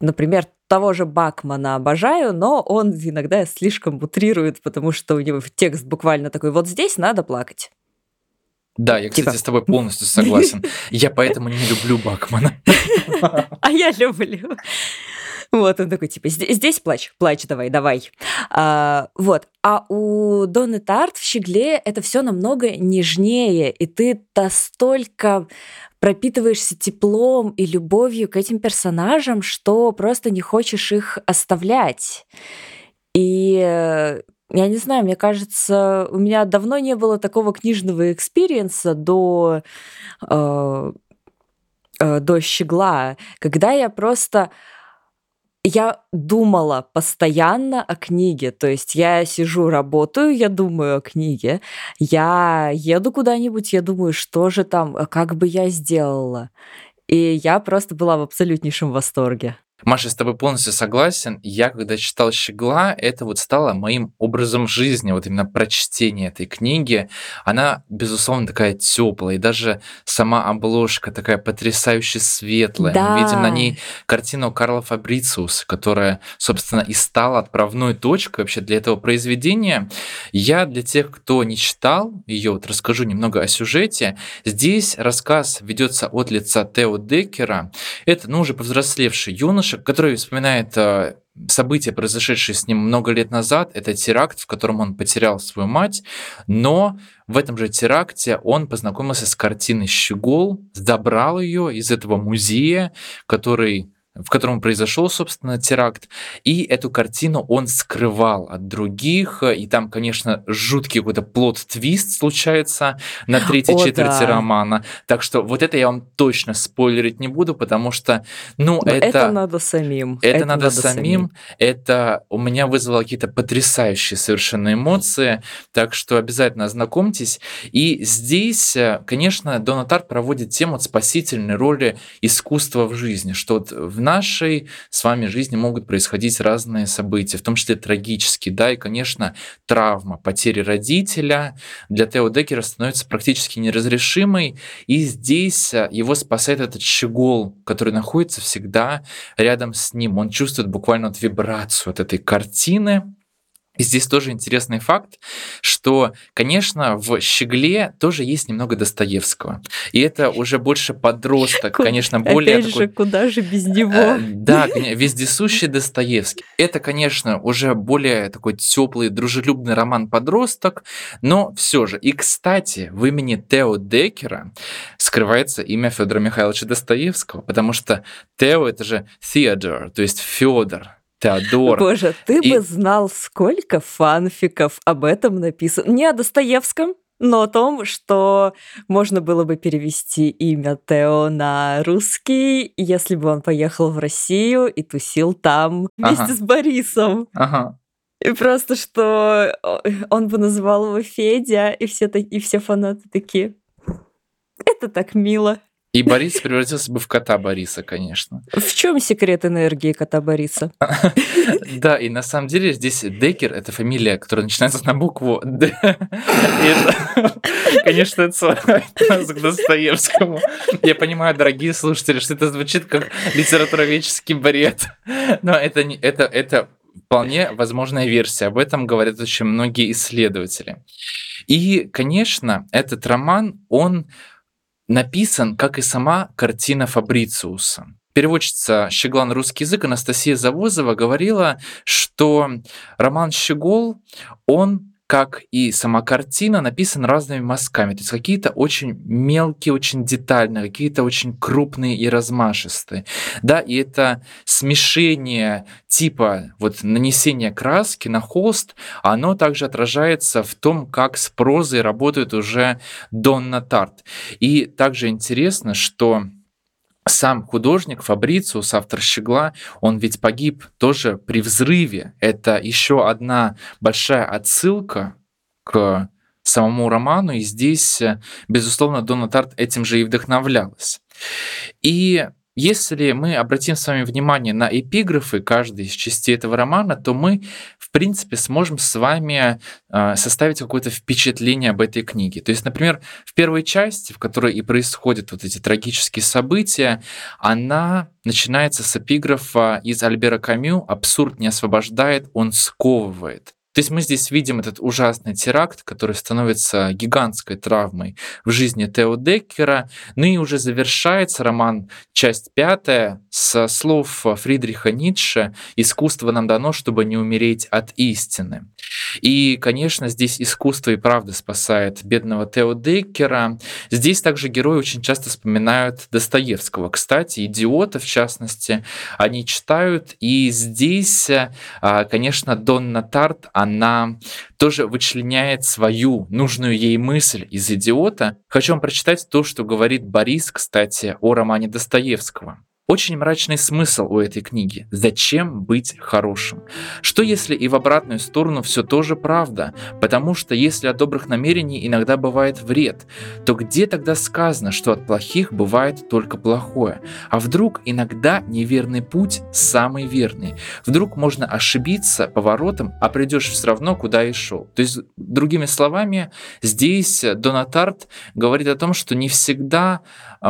например, того же Бакмана обожаю, но он иногда слишком утрирует, потому что у него текст буквально такой, вот здесь надо плакать. Да, я, кстати, типа... с тобой полностью согласен. Я поэтому не люблю Бакмана. А я люблю. Вот он такой, типа, здесь плачь, плачь, давай, давай. А, вот. А у Донны Тарт в «Щегле» это все намного нежнее, и ты настолько пропитываешься теплом и любовью к этим персонажам, что просто не хочешь их оставлять. И э, я не знаю, мне кажется, у меня давно не было такого книжного experience'а до, э, э, до «Щегла», когда я просто я думала постоянно о книге. То есть я сижу, работаю, я думаю о книге. Я еду куда-нибудь, я думаю, что же там, как бы я сделала. И я просто была в абсолютнейшем восторге. Маша, с тобой полностью согласен. Я, когда читал «Щегла», это вот стало моим образом жизни, вот именно прочтение этой книги. Она, безусловно, такая теплая, и даже сама обложка такая потрясающе светлая. Да. Мы видим на ней картину Карла Фабрициуса, которая, собственно, и стала отправной точкой вообще для этого произведения. Я для тех, кто не читал ее, вот расскажу немного о сюжете. Здесь рассказ ведется от лица Тео Деккера. Это, ну, уже повзрослевший юноша, девушек, который вспоминает э, события, произошедшие с ним много лет назад. Это теракт, в котором он потерял свою мать, но в этом же теракте он познакомился с картиной «Щегол», забрал ее из этого музея, который в котором произошел, собственно, теракт. И эту картину он скрывал от других. И там, конечно, жуткий какой-то плод-твист случается на третьей О, четверти да. романа. Так что вот это я вам точно спойлерить не буду, потому что, ну, Но это... Это надо самим. Это, это надо, надо самим. самим. Это у меня вызвало какие-то потрясающие совершенно эмоции. Так что обязательно ознакомьтесь. И здесь, конечно, Донатар проводит тему спасительной роли искусства в жизни, что вот в нашей с вами жизни могут происходить разные события, в том числе трагические, да, и, конечно, травма, потери родителя для Тео Деккера становится практически неразрешимой, и здесь э, его спасает этот щегол, который находится всегда рядом с ним. Он чувствует буквально вот вибрацию от этой картины, и здесь тоже интересный факт, что, конечно, в «Щегле» тоже есть немного Достоевского. И это уже больше подросток, конечно, более... Опять такой, же, куда же без него? Э, да, вездесущий Достоевский. Это, конечно, уже более такой теплый, дружелюбный роман-подросток, но все же. И, кстати, в имени Тео Декера скрывается имя Федора Михайловича Достоевского, потому что Тео — это же Theodore, то есть Федор. Теодор. Боже, ты и... бы знал, сколько фанфиков об этом написано. Не о Достоевском, но о том, что можно было бы перевести имя Тео на русский, если бы он поехал в Россию и тусил там вместе ага. с Борисом. Ага. И просто, что он бы называл его Федя, и все, и все фанаты такие. Это так мило. И Борис превратился бы в кота Бориса, конечно. В чем секрет энергии кота Бориса? Да, и на самом деле здесь Декер это фамилия, которая начинается на букву Д. Конечно, это нас к Достоевскому. Я понимаю, дорогие слушатели, что это звучит как литературоведческий бред. Но это, не, это, это вполне возможная версия. Об этом говорят очень многие исследователи. И, конечно, этот роман, он написан, как и сама картина Фабрициуса. Переводчица «Щегла» на русский язык Анастасия Завозова говорила, что роман «Щегол», он как и сама картина, написан разными мазками. То есть какие-то очень мелкие, очень детальные, какие-то очень крупные и размашистые. Да, и это смешение типа вот нанесения краски на холст, оно также отражается в том, как с прозой работает уже Донна Тарт. И также интересно, что сам художник Фабрициус, автор «Щегла», он ведь погиб тоже при взрыве. Это еще одна большая отсылка к самому роману, и здесь, безусловно, Дона Тарт этим же и вдохновлялась. И если мы обратим с вами внимание на эпиграфы каждой из частей этого романа, то мы, в принципе, сможем с вами а, составить какое-то впечатление об этой книге. То есть, например, в первой части, в которой и происходят вот эти трагические события, она начинается с эпиграфа из Альбера Камю «Абсурд не освобождает, он сковывает». То есть мы здесь видим этот ужасный теракт, который становится гигантской травмой в жизни Тео Деккера. Ну и уже завершается роман, часть пятая, со слов Фридриха Ницше «Искусство нам дано, чтобы не умереть от истины». И, конечно, здесь искусство и правда спасает бедного Тео Деккера. Здесь также герои очень часто вспоминают Достоевского. Кстати, идиоты, в частности, они читают. И здесь, а, конечно, Донна Тарт, она тоже вычленяет свою нужную ей мысль из «Идиота». Хочу вам прочитать то, что говорит Борис, кстати, о романе Достоевского. Очень мрачный смысл у этой книги. Зачем быть хорошим? Что если и в обратную сторону все тоже правда? Потому что если от добрых намерений иногда бывает вред, то где тогда сказано, что от плохих бывает только плохое? А вдруг иногда неверный путь самый верный? Вдруг можно ошибиться поворотом, а придешь все равно, куда и шел? То есть, другими словами, здесь Донатарт говорит о том, что не всегда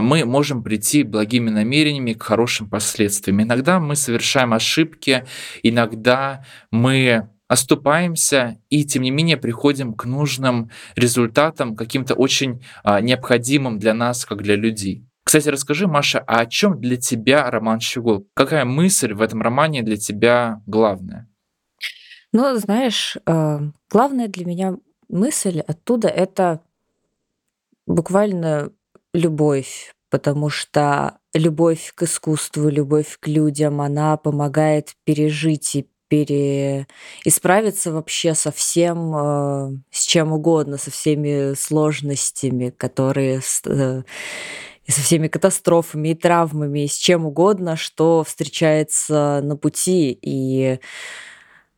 мы можем прийти благими намерениями к хорошим последствиям. Иногда мы совершаем ошибки, иногда мы оступаемся и, тем не менее, приходим к нужным результатам, каким-то очень а, необходимым для нас, как для людей. Кстати, расскажи, Маша, а о чем для тебя роман «Щегол»? Какая мысль в этом романе для тебя главная? Ну, знаешь, э, главная для меня мысль оттуда это буквально любовь, потому что любовь к искусству, любовь к людям, она помогает пережить и пере... и вообще со всем, э, с чем угодно, со всеми сложностями, которые э, и со всеми катастрофами и травмами, и с чем угодно, что встречается на пути. И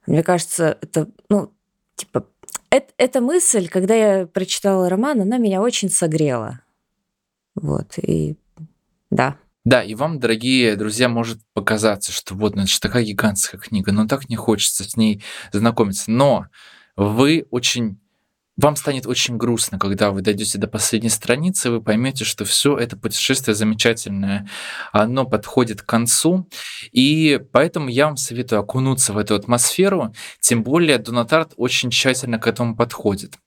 мне кажется, это, ну, типа, эта мысль, когда я прочитала роман, она меня очень согрела. Вот, и да. Да, и вам, дорогие друзья, может показаться, что вот, ну, это же такая гигантская книга, но так не хочется с ней знакомиться. Но вы очень вам станет очень грустно, когда вы дойдете до последней страницы, вы поймете, что все это путешествие замечательное, оно подходит к концу, и поэтому я вам советую окунуться в эту атмосферу, тем более Донатарт очень тщательно к этому подходит.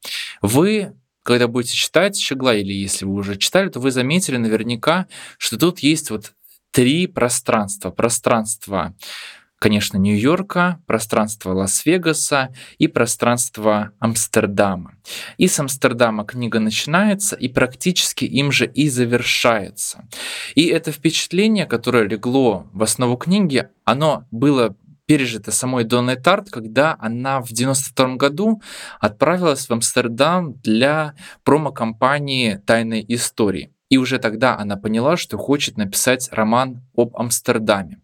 Вы когда будете читать Щегла, или если вы уже читали, то вы заметили наверняка, что тут есть вот три пространства. Пространство, конечно, Нью-Йорка, пространство Лас-Вегаса и пространство Амстердама. И с Амстердама книга начинается и практически им же и завершается. И это впечатление, которое легло в основу книги, оно было пережито самой Донной Тарт, когда она в 92 году отправилась в Амстердам для промо-компании «Тайной истории». И уже тогда она поняла, что хочет написать роман об Амстердаме.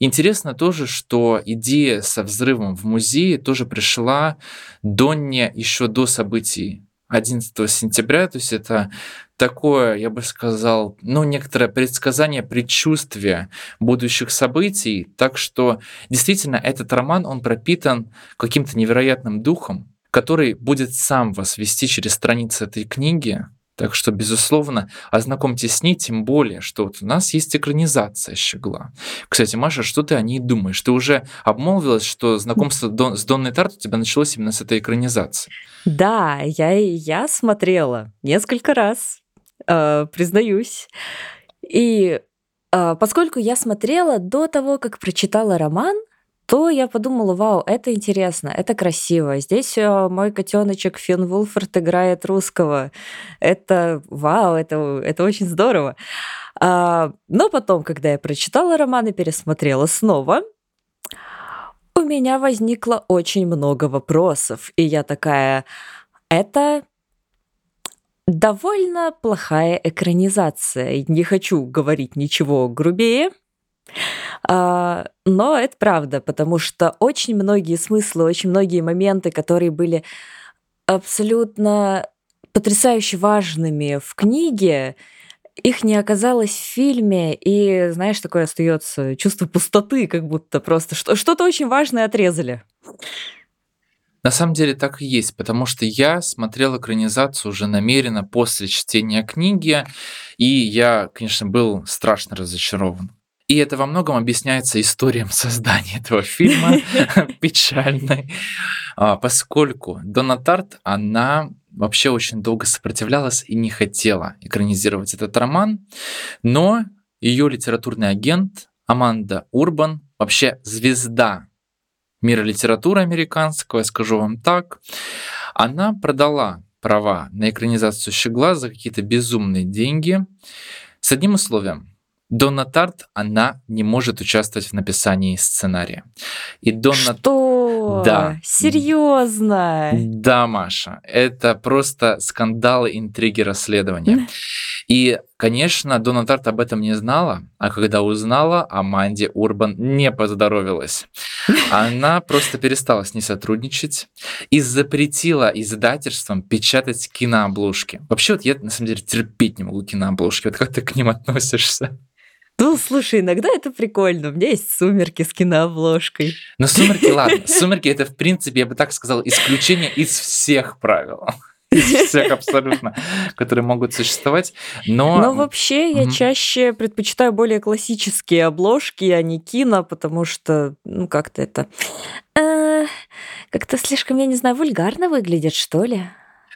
Интересно тоже, что идея со взрывом в музее тоже пришла Донне еще до событий 11 сентября, то есть это такое, я бы сказал, ну, некоторое предсказание, предчувствие будущих событий. Так что действительно этот роман, он пропитан каким-то невероятным духом, который будет сам вас вести через страницы этой книги, так что, безусловно, ознакомьтесь с ней, тем более, что вот у нас есть экранизация «Щегла». Кстати, Маша, что ты о ней думаешь? Ты уже обмолвилась, что знакомство с Донной Тарт у тебя началось именно с этой экранизации. Да, я, я смотрела несколько раз, признаюсь. И э, поскольку я смотрела до того, как прочитала роман, то я подумала, вау, это интересно, это красиво. Здесь э, мой котеночек Финн Вулфорд играет русского. Это вау, это, это очень здорово. А, но потом, когда я прочитала роман и пересмотрела снова, у меня возникло очень много вопросов. И я такая, это довольно плохая экранизация. Не хочу говорить ничего грубее, а, но это правда, потому что очень многие смыслы, очень многие моменты, которые были абсолютно потрясающе важными в книге, их не оказалось в фильме, и, знаешь, такое остается чувство пустоты, как будто просто что-то очень важное отрезали. На самом деле так и есть, потому что я смотрел экранизацию уже намеренно после чтения книги, и я, конечно, был страшно разочарован. И это во многом объясняется историям создания этого фильма печальной, а, поскольку Дона Тарт, она вообще очень долго сопротивлялась и не хотела экранизировать этот роман, но ее литературный агент Аманда Урбан, вообще звезда мира литературы американского, я скажу вам так, она продала права на экранизацию «Щегла» за какие-то безумные деньги с одним условием. Донна Тарт, она не может участвовать в написании сценария. И Донна... Что? Да. Серьезно? Да, Маша. Это просто скандалы, интриги, расследования. И Конечно, Дона Тарт об этом не знала, а когда узнала, Аманде Урбан не поздоровилась. Она просто перестала с ней сотрудничать и запретила издательствам печатать кинообложки. Вообще, вот я на самом деле терпеть не могу кинообложки. Вот как ты к ним относишься? Ну, слушай, иногда это прикольно. У меня есть сумерки с кинообложкой. Ну, сумерки, ладно. Сумерки это, в принципе, я бы так сказал, исключение из всех правил. Из всех абсолютно, которые могут существовать. Но, Но вообще я чаще предпочитаю более классические обложки, а не кино, потому что, ну, как-то это... Э, как-то слишком, я не знаю, вульгарно выглядит, что ли.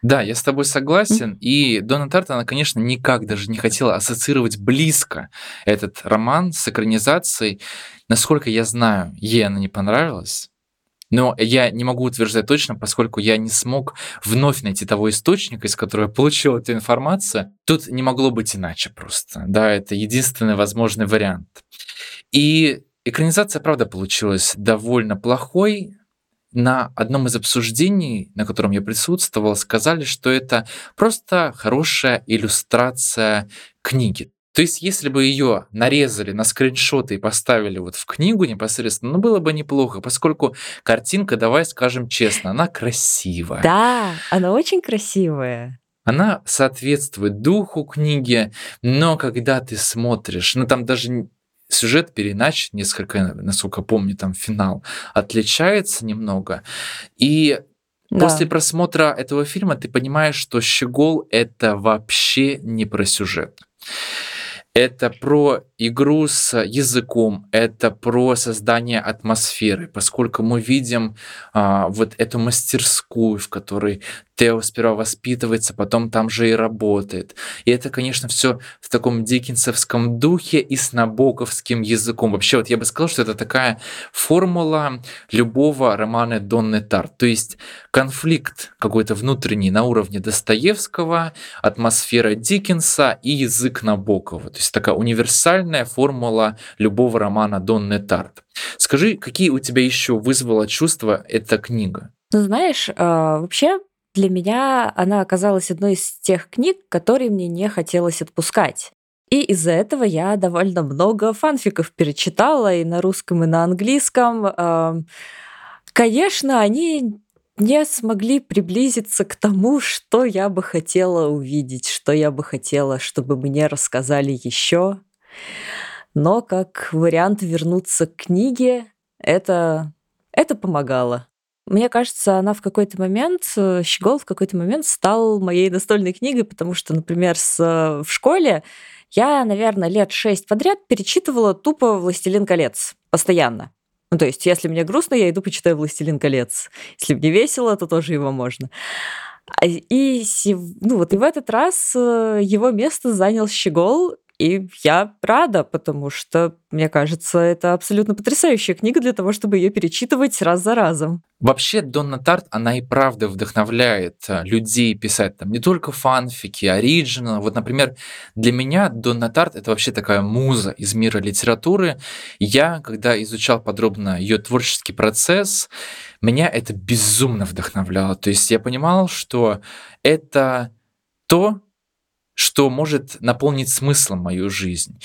Да, я с тобой согласен. И Дона Тарт, она, конечно, никак даже не хотела ассоциировать близко этот роман с экранизацией. Насколько я знаю, ей она не понравилась. Но я не могу утверждать точно, поскольку я не смог вновь найти того источника, из которого я получил эту информацию. Тут не могло быть иначе просто. Да, это единственный возможный вариант. И экранизация, правда, получилась довольно плохой, на одном из обсуждений, на котором я присутствовал, сказали, что это просто хорошая иллюстрация книги. То есть, если бы ее нарезали на скриншоты и поставили вот в книгу непосредственно, ну, было бы неплохо, поскольку картинка, давай скажем честно, она красивая. Да, она очень красивая. Она соответствует духу книги, но когда ты смотришь, ну там даже сюжет переначен несколько, насколько помню, там финал отличается немного. И да. после просмотра этого фильма ты понимаешь, что «Щегол» — это вообще не про сюжет. Это про игру с языком, это про создание атмосферы, поскольку мы видим а, вот эту мастерскую, в которой Тео сперва воспитывается, потом там же и работает. И это, конечно, все в таком диккенсовском духе и с набоковским языком. Вообще, вот я бы сказал, что это такая формула любого романа Донны Тарт. То есть конфликт какой-то внутренний на уровне Достоевского, атмосфера Диккенса и язык Набокова. То есть такая универсальная формула любого романа Донны Тарт. Скажи, какие у тебя еще вызвала чувства эта книга? Ну, знаешь, а, вообще для меня она оказалась одной из тех книг, которые мне не хотелось отпускать. И из-за этого я довольно много фанфиков перечитала и на русском, и на английском. Конечно, они не смогли приблизиться к тому, что я бы хотела увидеть, что я бы хотела, чтобы мне рассказали еще. Но как вариант вернуться к книге, это, это помогало. Мне кажется, она в какой-то момент, э, Щегол в какой-то момент стал моей настольной книгой, потому что, например, с, э, в школе я, наверное, лет шесть подряд перечитывала тупо «Властелин колец» постоянно. Ну, то есть, если мне грустно, я иду почитаю «Властелин колец». Если мне весело, то тоже его можно. А, и, ну, вот и в этот раз э, его место занял Щегол, и я рада, потому что, мне кажется, это абсолютно потрясающая книга для того, чтобы ее перечитывать раз за разом. Вообще, Донна Тарт, она и правда вдохновляет а, людей писать там не только фанфики, оригинал. Вот, например, для меня Донна Тарт — это вообще такая муза из мира литературы. Я, когда изучал подробно ее творческий процесс, меня это безумно вдохновляло. То есть я понимал, что это то, что может наполнить смыслом мою жизнь.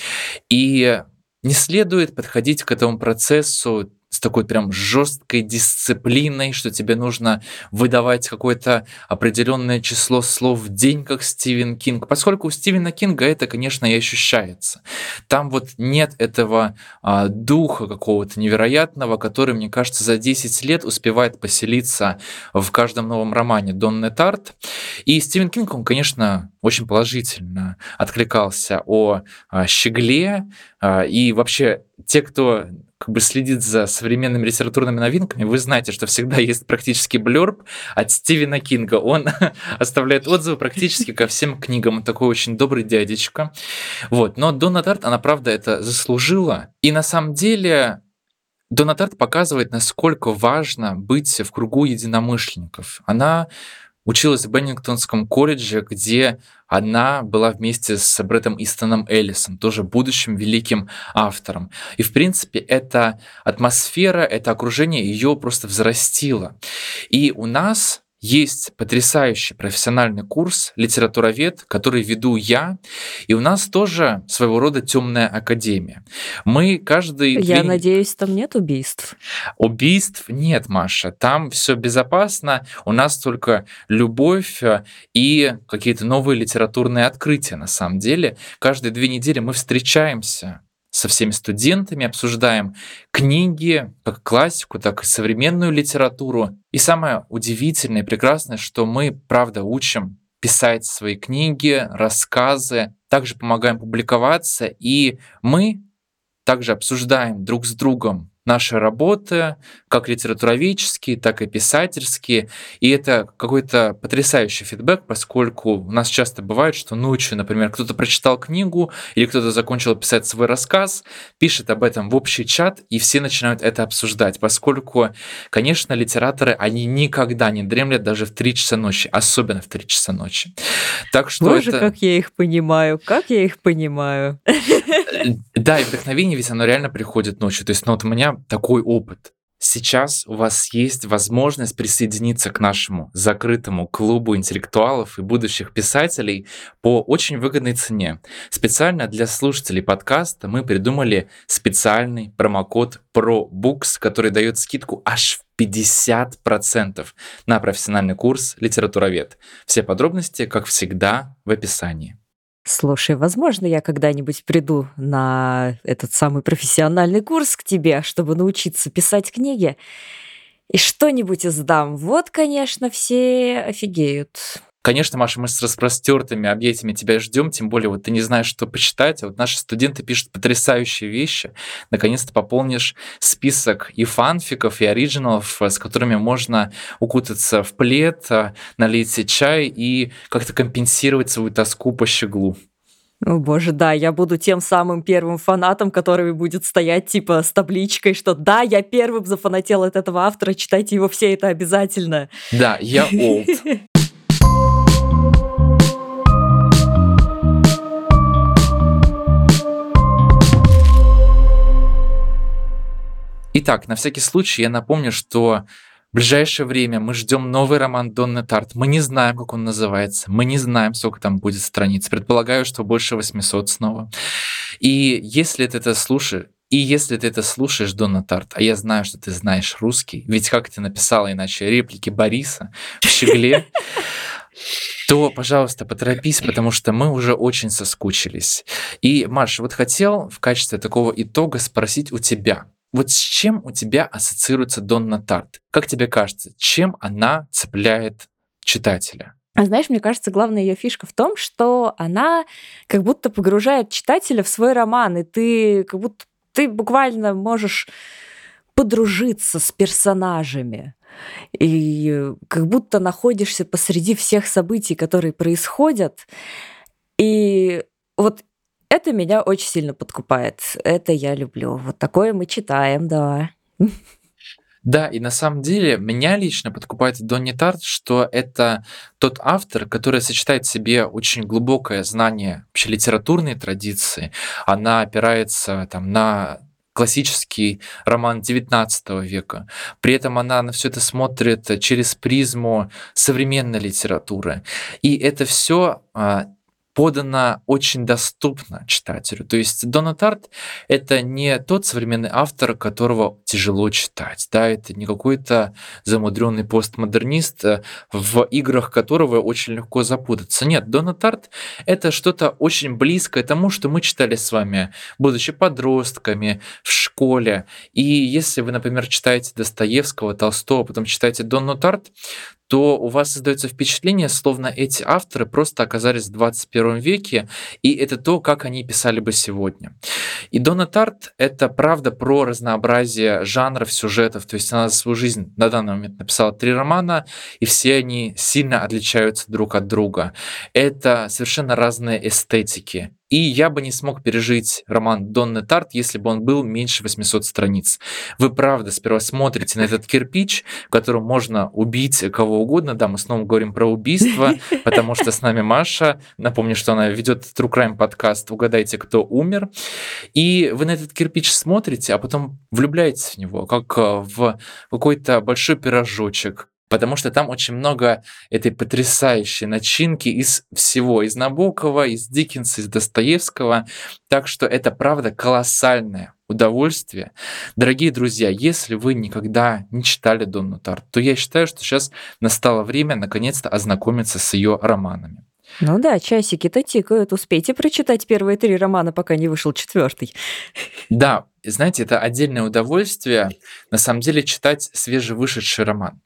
И не следует подходить к этому процессу такой прям жесткой дисциплиной, что тебе нужно выдавать какое-то определенное число слов в день, как Стивен Кинг. Поскольку у Стивена Кинга это, конечно, и ощущается. Там вот нет этого а, духа какого-то невероятного, который, мне кажется, за 10 лет успевает поселиться в каждом новом романе Донны Тарт. И Стивен Кинг, он, конечно, очень положительно откликался о а, Щегле. А, и вообще те, кто как бы следит за современными литературными новинками, вы знаете, что всегда есть практически блерб от Стивена Кинга. Он оставляет отзывы практически ко всем книгам. Он такой очень добрый дядечка. Вот. Но Дона Тарт, она правда это заслужила. И на самом деле Дона Тарт показывает, насколько важно быть в кругу единомышленников. Она училась в Беннингтонском колледже, где она была вместе с Бреттом Истоном Эллисом, тоже будущим великим автором. И, в принципе, эта атмосфера, это окружение ее просто взрастило. И у нас есть потрясающий профессиональный курс «Литературовед», который веду я, и у нас тоже своего рода темная академия. Мы каждый... Я день... надеюсь, там нет убийств? Убийств нет, Маша. Там все безопасно. У нас только любовь э, и какие-то новые литературные открытия на самом деле. Каждые две недели мы встречаемся со всеми студентами, обсуждаем книги, как классику, так и современную литературу. И самое удивительное и прекрасное, что мы, правда, учим писать свои книги, рассказы, также помогаем публиковаться, и мы также обсуждаем друг с другом наши работы, как литературоведческие, так и писательские. И это какой-то потрясающий фидбэк, поскольку у нас часто бывает, что ночью, например, кто-то прочитал книгу или кто-то закончил писать свой рассказ, пишет об этом в общий чат, и все начинают это обсуждать, поскольку, конечно, литераторы, они никогда не дремлят даже в 3 часа ночи, особенно в 3 часа ночи. Так что Боже, это... как я их понимаю, как я их понимаю. Да, и вдохновение ведь оно реально приходит ночью. То есть, ну вот у меня такой опыт. Сейчас у вас есть возможность присоединиться к нашему закрытому клубу интеллектуалов и будущих писателей по очень выгодной цене. Специально для слушателей подкаста мы придумали специальный промокод ProBooks, который дает скидку аж в 50% на профессиональный курс «Литературовед». Все подробности, как всегда, в описании. Слушай, возможно, я когда-нибудь приду на этот самый профессиональный курс к тебе, чтобы научиться писать книги и что-нибудь издам. Вот, конечно, все офигеют. Конечно, Маша, мы с распростертыми объятиями тебя ждем, тем более вот ты не знаешь, что почитать. А вот наши студенты пишут потрясающие вещи. Наконец-то пополнишь список и фанфиков, и оригиналов, с которыми можно укутаться в плед, а, налить чай и как-то компенсировать свою тоску по щеглу. О боже, да, я буду тем самым первым фанатом, который будет стоять типа с табличкой, что да, я первым зафанател от этого автора, читайте его все, это обязательно. Да, я old. Итак, на всякий случай я напомню, что в ближайшее время мы ждем новый роман Донны Тарт. Мы не знаем, как он называется. Мы не знаем, сколько там будет страниц. Предполагаю, что больше 800 снова. И если ты это слушаешь, и если ты это слушаешь, Донна Тарт, а я знаю, что ты знаешь русский, ведь как ты написала иначе реплики Бориса в «Щегле», то, пожалуйста, поторопись, потому что мы уже очень соскучились. И, Маша, вот хотел в качестве такого итога спросить у тебя – вот с чем у тебя ассоциируется Донна Тарт? Как тебе кажется, чем она цепляет читателя? А знаешь, мне кажется, главная ее фишка в том, что она как будто погружает читателя в свой роман, и ты как будто ты буквально можешь подружиться с персонажами. И как будто находишься посреди всех событий, которые происходят. И вот это меня очень сильно подкупает. Это я люблю. Вот такое мы читаем, да. Да, и на самом деле меня лично подкупает Донни Тарт, что это тот автор, который сочетает в себе очень глубокое знание вообще литературной традиции. Она опирается там на классический роман XIX века. При этом она на все это смотрит через призму современной литературы. И это все а, подано очень доступно читателю. То есть Дона Тарт — это не тот современный автор, которого тяжело читать. Да? Это не какой-то замудренный постмодернист, э, в играх которого очень легко запутаться. Нет, Дона Тарт — это что-то очень близкое тому, что мы читали с вами, будучи подростками, в школе. И если вы, например, читаете Достоевского, Толстого, потом читаете Донну Тарт, то у вас создается впечатление, словно эти авторы просто оказались в 21 веке, и это то, как они писали бы сегодня. И Дона Тарт — это правда про разнообразие жанров, сюжетов, то есть она за свою жизнь на данный момент написала три романа, и все они сильно отличаются друг от друга. Это совершенно разные эстетики. И я бы не смог пережить роман Донны Тарт, если бы он был меньше 800 страниц. Вы правда сперва смотрите на этот кирпич, в котором можно убить кого угодно. Да, мы снова говорим про убийство, потому что с нами Маша. Напомню, что она ведет True Crime подкаст «Угадайте, кто умер». И вы на этот кирпич смотрите, а потом влюбляетесь в него, как в какой-то большой пирожочек, потому что там очень много этой потрясающей начинки из всего, из Набокова, из Диккенса, из Достоевского. Так что это, правда, колоссальное удовольствие. Дорогие друзья, если вы никогда не читали Донну Тарт, то я считаю, что сейчас настало время наконец-то ознакомиться с ее романами. Ну да, часики-то тикают. Успейте прочитать первые три романа, пока не вышел четвертый. Да, знаете, это отдельное удовольствие, на самом деле, читать свежевышедший роман.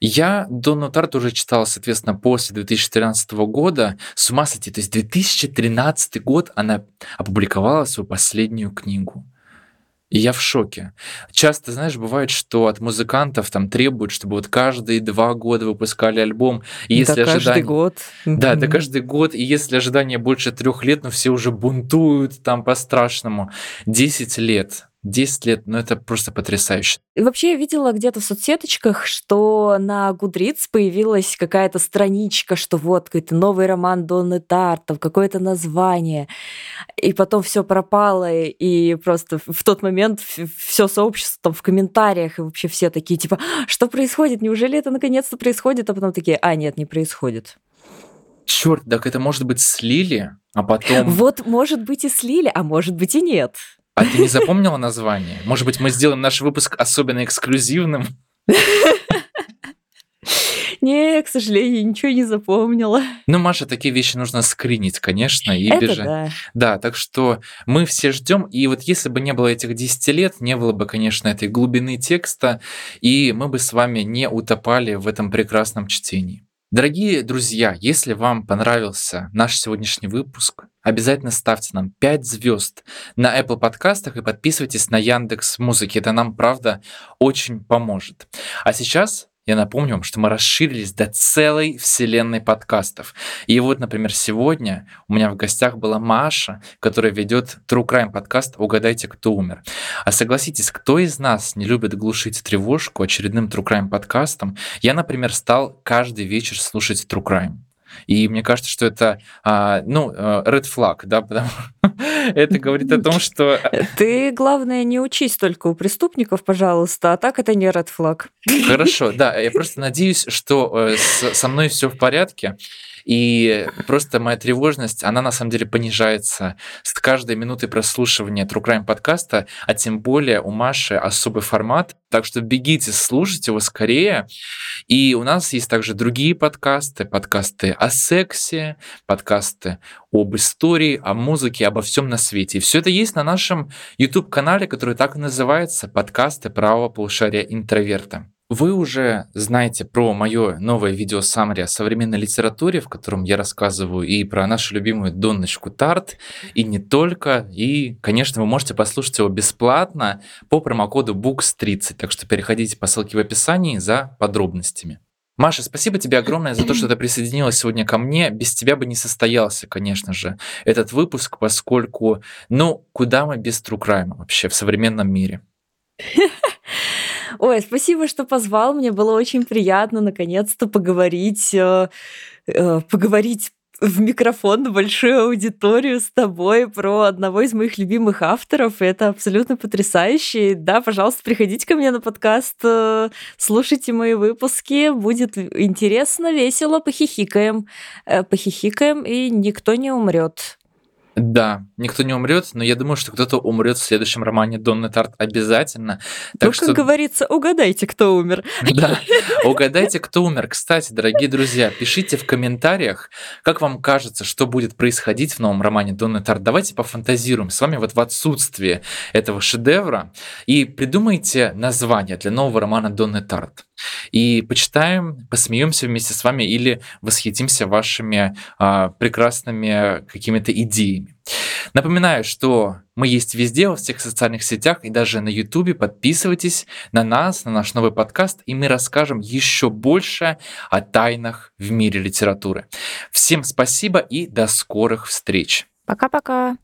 Я Донну Тарт уже читал, соответственно, после 2013 года. С ума сойти, то есть 2013 год она опубликовала свою последнюю книгу. И я в шоке. Часто, знаешь, бывает, что от музыкантов там требуют, чтобы вот каждые два года выпускали альбом. И если да ожидание... каждый год. Да, это каждый год. И если ожидание больше трех лет, ну все уже бунтуют там по-страшному. Десять лет 10 лет, ну это просто потрясающе. И вообще я видела где-то в соцсеточках, что на Гудриц появилась какая-то страничка, что вот какой-то новый роман Донны Тарт, какое-то название. И потом все пропало, и просто в тот момент все сообщество там в комментариях, и вообще все такие, типа, «А, что происходит? Неужели это наконец-то происходит? А потом такие, а, нет, не происходит. Черт, так это может быть слили, а потом... Вот, может быть, и слили, а может быть, и нет. А ты не запомнила название? Может быть, мы сделаем наш выпуск особенно эксклюзивным? Не, к сожалению, ничего не запомнила. Ну, Маша, такие вещи нужно скринить, конечно, и Это бежать. Да. да, так что мы все ждем. И вот если бы не было этих 10 лет, не было бы, конечно, этой глубины текста, и мы бы с вами не утопали в этом прекрасном чтении. Дорогие друзья, если вам понравился наш сегодняшний выпуск, обязательно ставьте нам 5 звезд на Apple подкастах и подписывайтесь на Яндекс Музыки. Это нам, правда, очень поможет. А сейчас я напомню вам, что мы расширились до целой вселенной подкастов. И вот, например, сегодня у меня в гостях была Маша, которая ведет True Crime подкаст «Угадайте, кто умер». А согласитесь, кто из нас не любит глушить тревожку очередным True Crime подкастом? Я, например, стал каждый вечер слушать True Crime. И мне кажется, что это, а, ну, э, red flag, да, потому это говорит о том, что... Ты, главное, не учись только у преступников, пожалуйста, а так это не red flag. Хорошо, да, я просто надеюсь, что э, со мной все в порядке, и просто моя тревожность, она на самом деле понижается с каждой минуты прослушивания True Crime подкаста, а тем более у Маши особый формат. Так что бегите, слушайте его скорее. И у нас есть также другие подкасты, подкасты о сексе, подкасты об истории, о музыке, обо всем на свете. И все это есть на нашем YouTube-канале, который так и называется «Подкасты правого полушария интроверта». Вы уже знаете про мое новое видео саммари о современной литературе, в котором я рассказываю и про нашу любимую Донночку Тарт, и не только. И, конечно, вы можете послушать его бесплатно по промокоду BOOKS30, так что переходите по ссылке в описании за подробностями. Маша, спасибо тебе огромное за то, что ты присоединилась сегодня ко мне. Без тебя бы не состоялся, конечно же, этот выпуск, поскольку, ну, куда мы без True Crime вообще в современном мире? Ой, спасибо, что позвал. Мне было очень приятно наконец-то поговорить, э, э, поговорить в микрофон на большую аудиторию с тобой про одного из моих любимых авторов. И это абсолютно потрясающе. Да, пожалуйста, приходите ко мне на подкаст, э, слушайте мои выпуски. Будет интересно, весело, похихикаем. Похихикаем, и никто не умрет. Да, никто не умрет, но я думаю, что кто-то умрет в следующем романе Донны Тарт обязательно. Так ну, что... как говорится, угадайте, кто умер. Да, угадайте, кто умер. Кстати, дорогие друзья, пишите в комментариях, как вам кажется, что будет происходить в новом романе Донны Тарт. Давайте пофантазируем с вами вот в отсутствии этого шедевра и придумайте название для нового романа Донны Тарт и почитаем, посмеемся вместе с вами или восхитимся вашими а, прекрасными какими-то идеями. Напоминаю, что мы есть везде, во всех социальных сетях и даже на YouTube. Подписывайтесь на нас, на наш новый подкаст, и мы расскажем еще больше о тайнах в мире литературы. Всем спасибо и до скорых встреч. Пока-пока.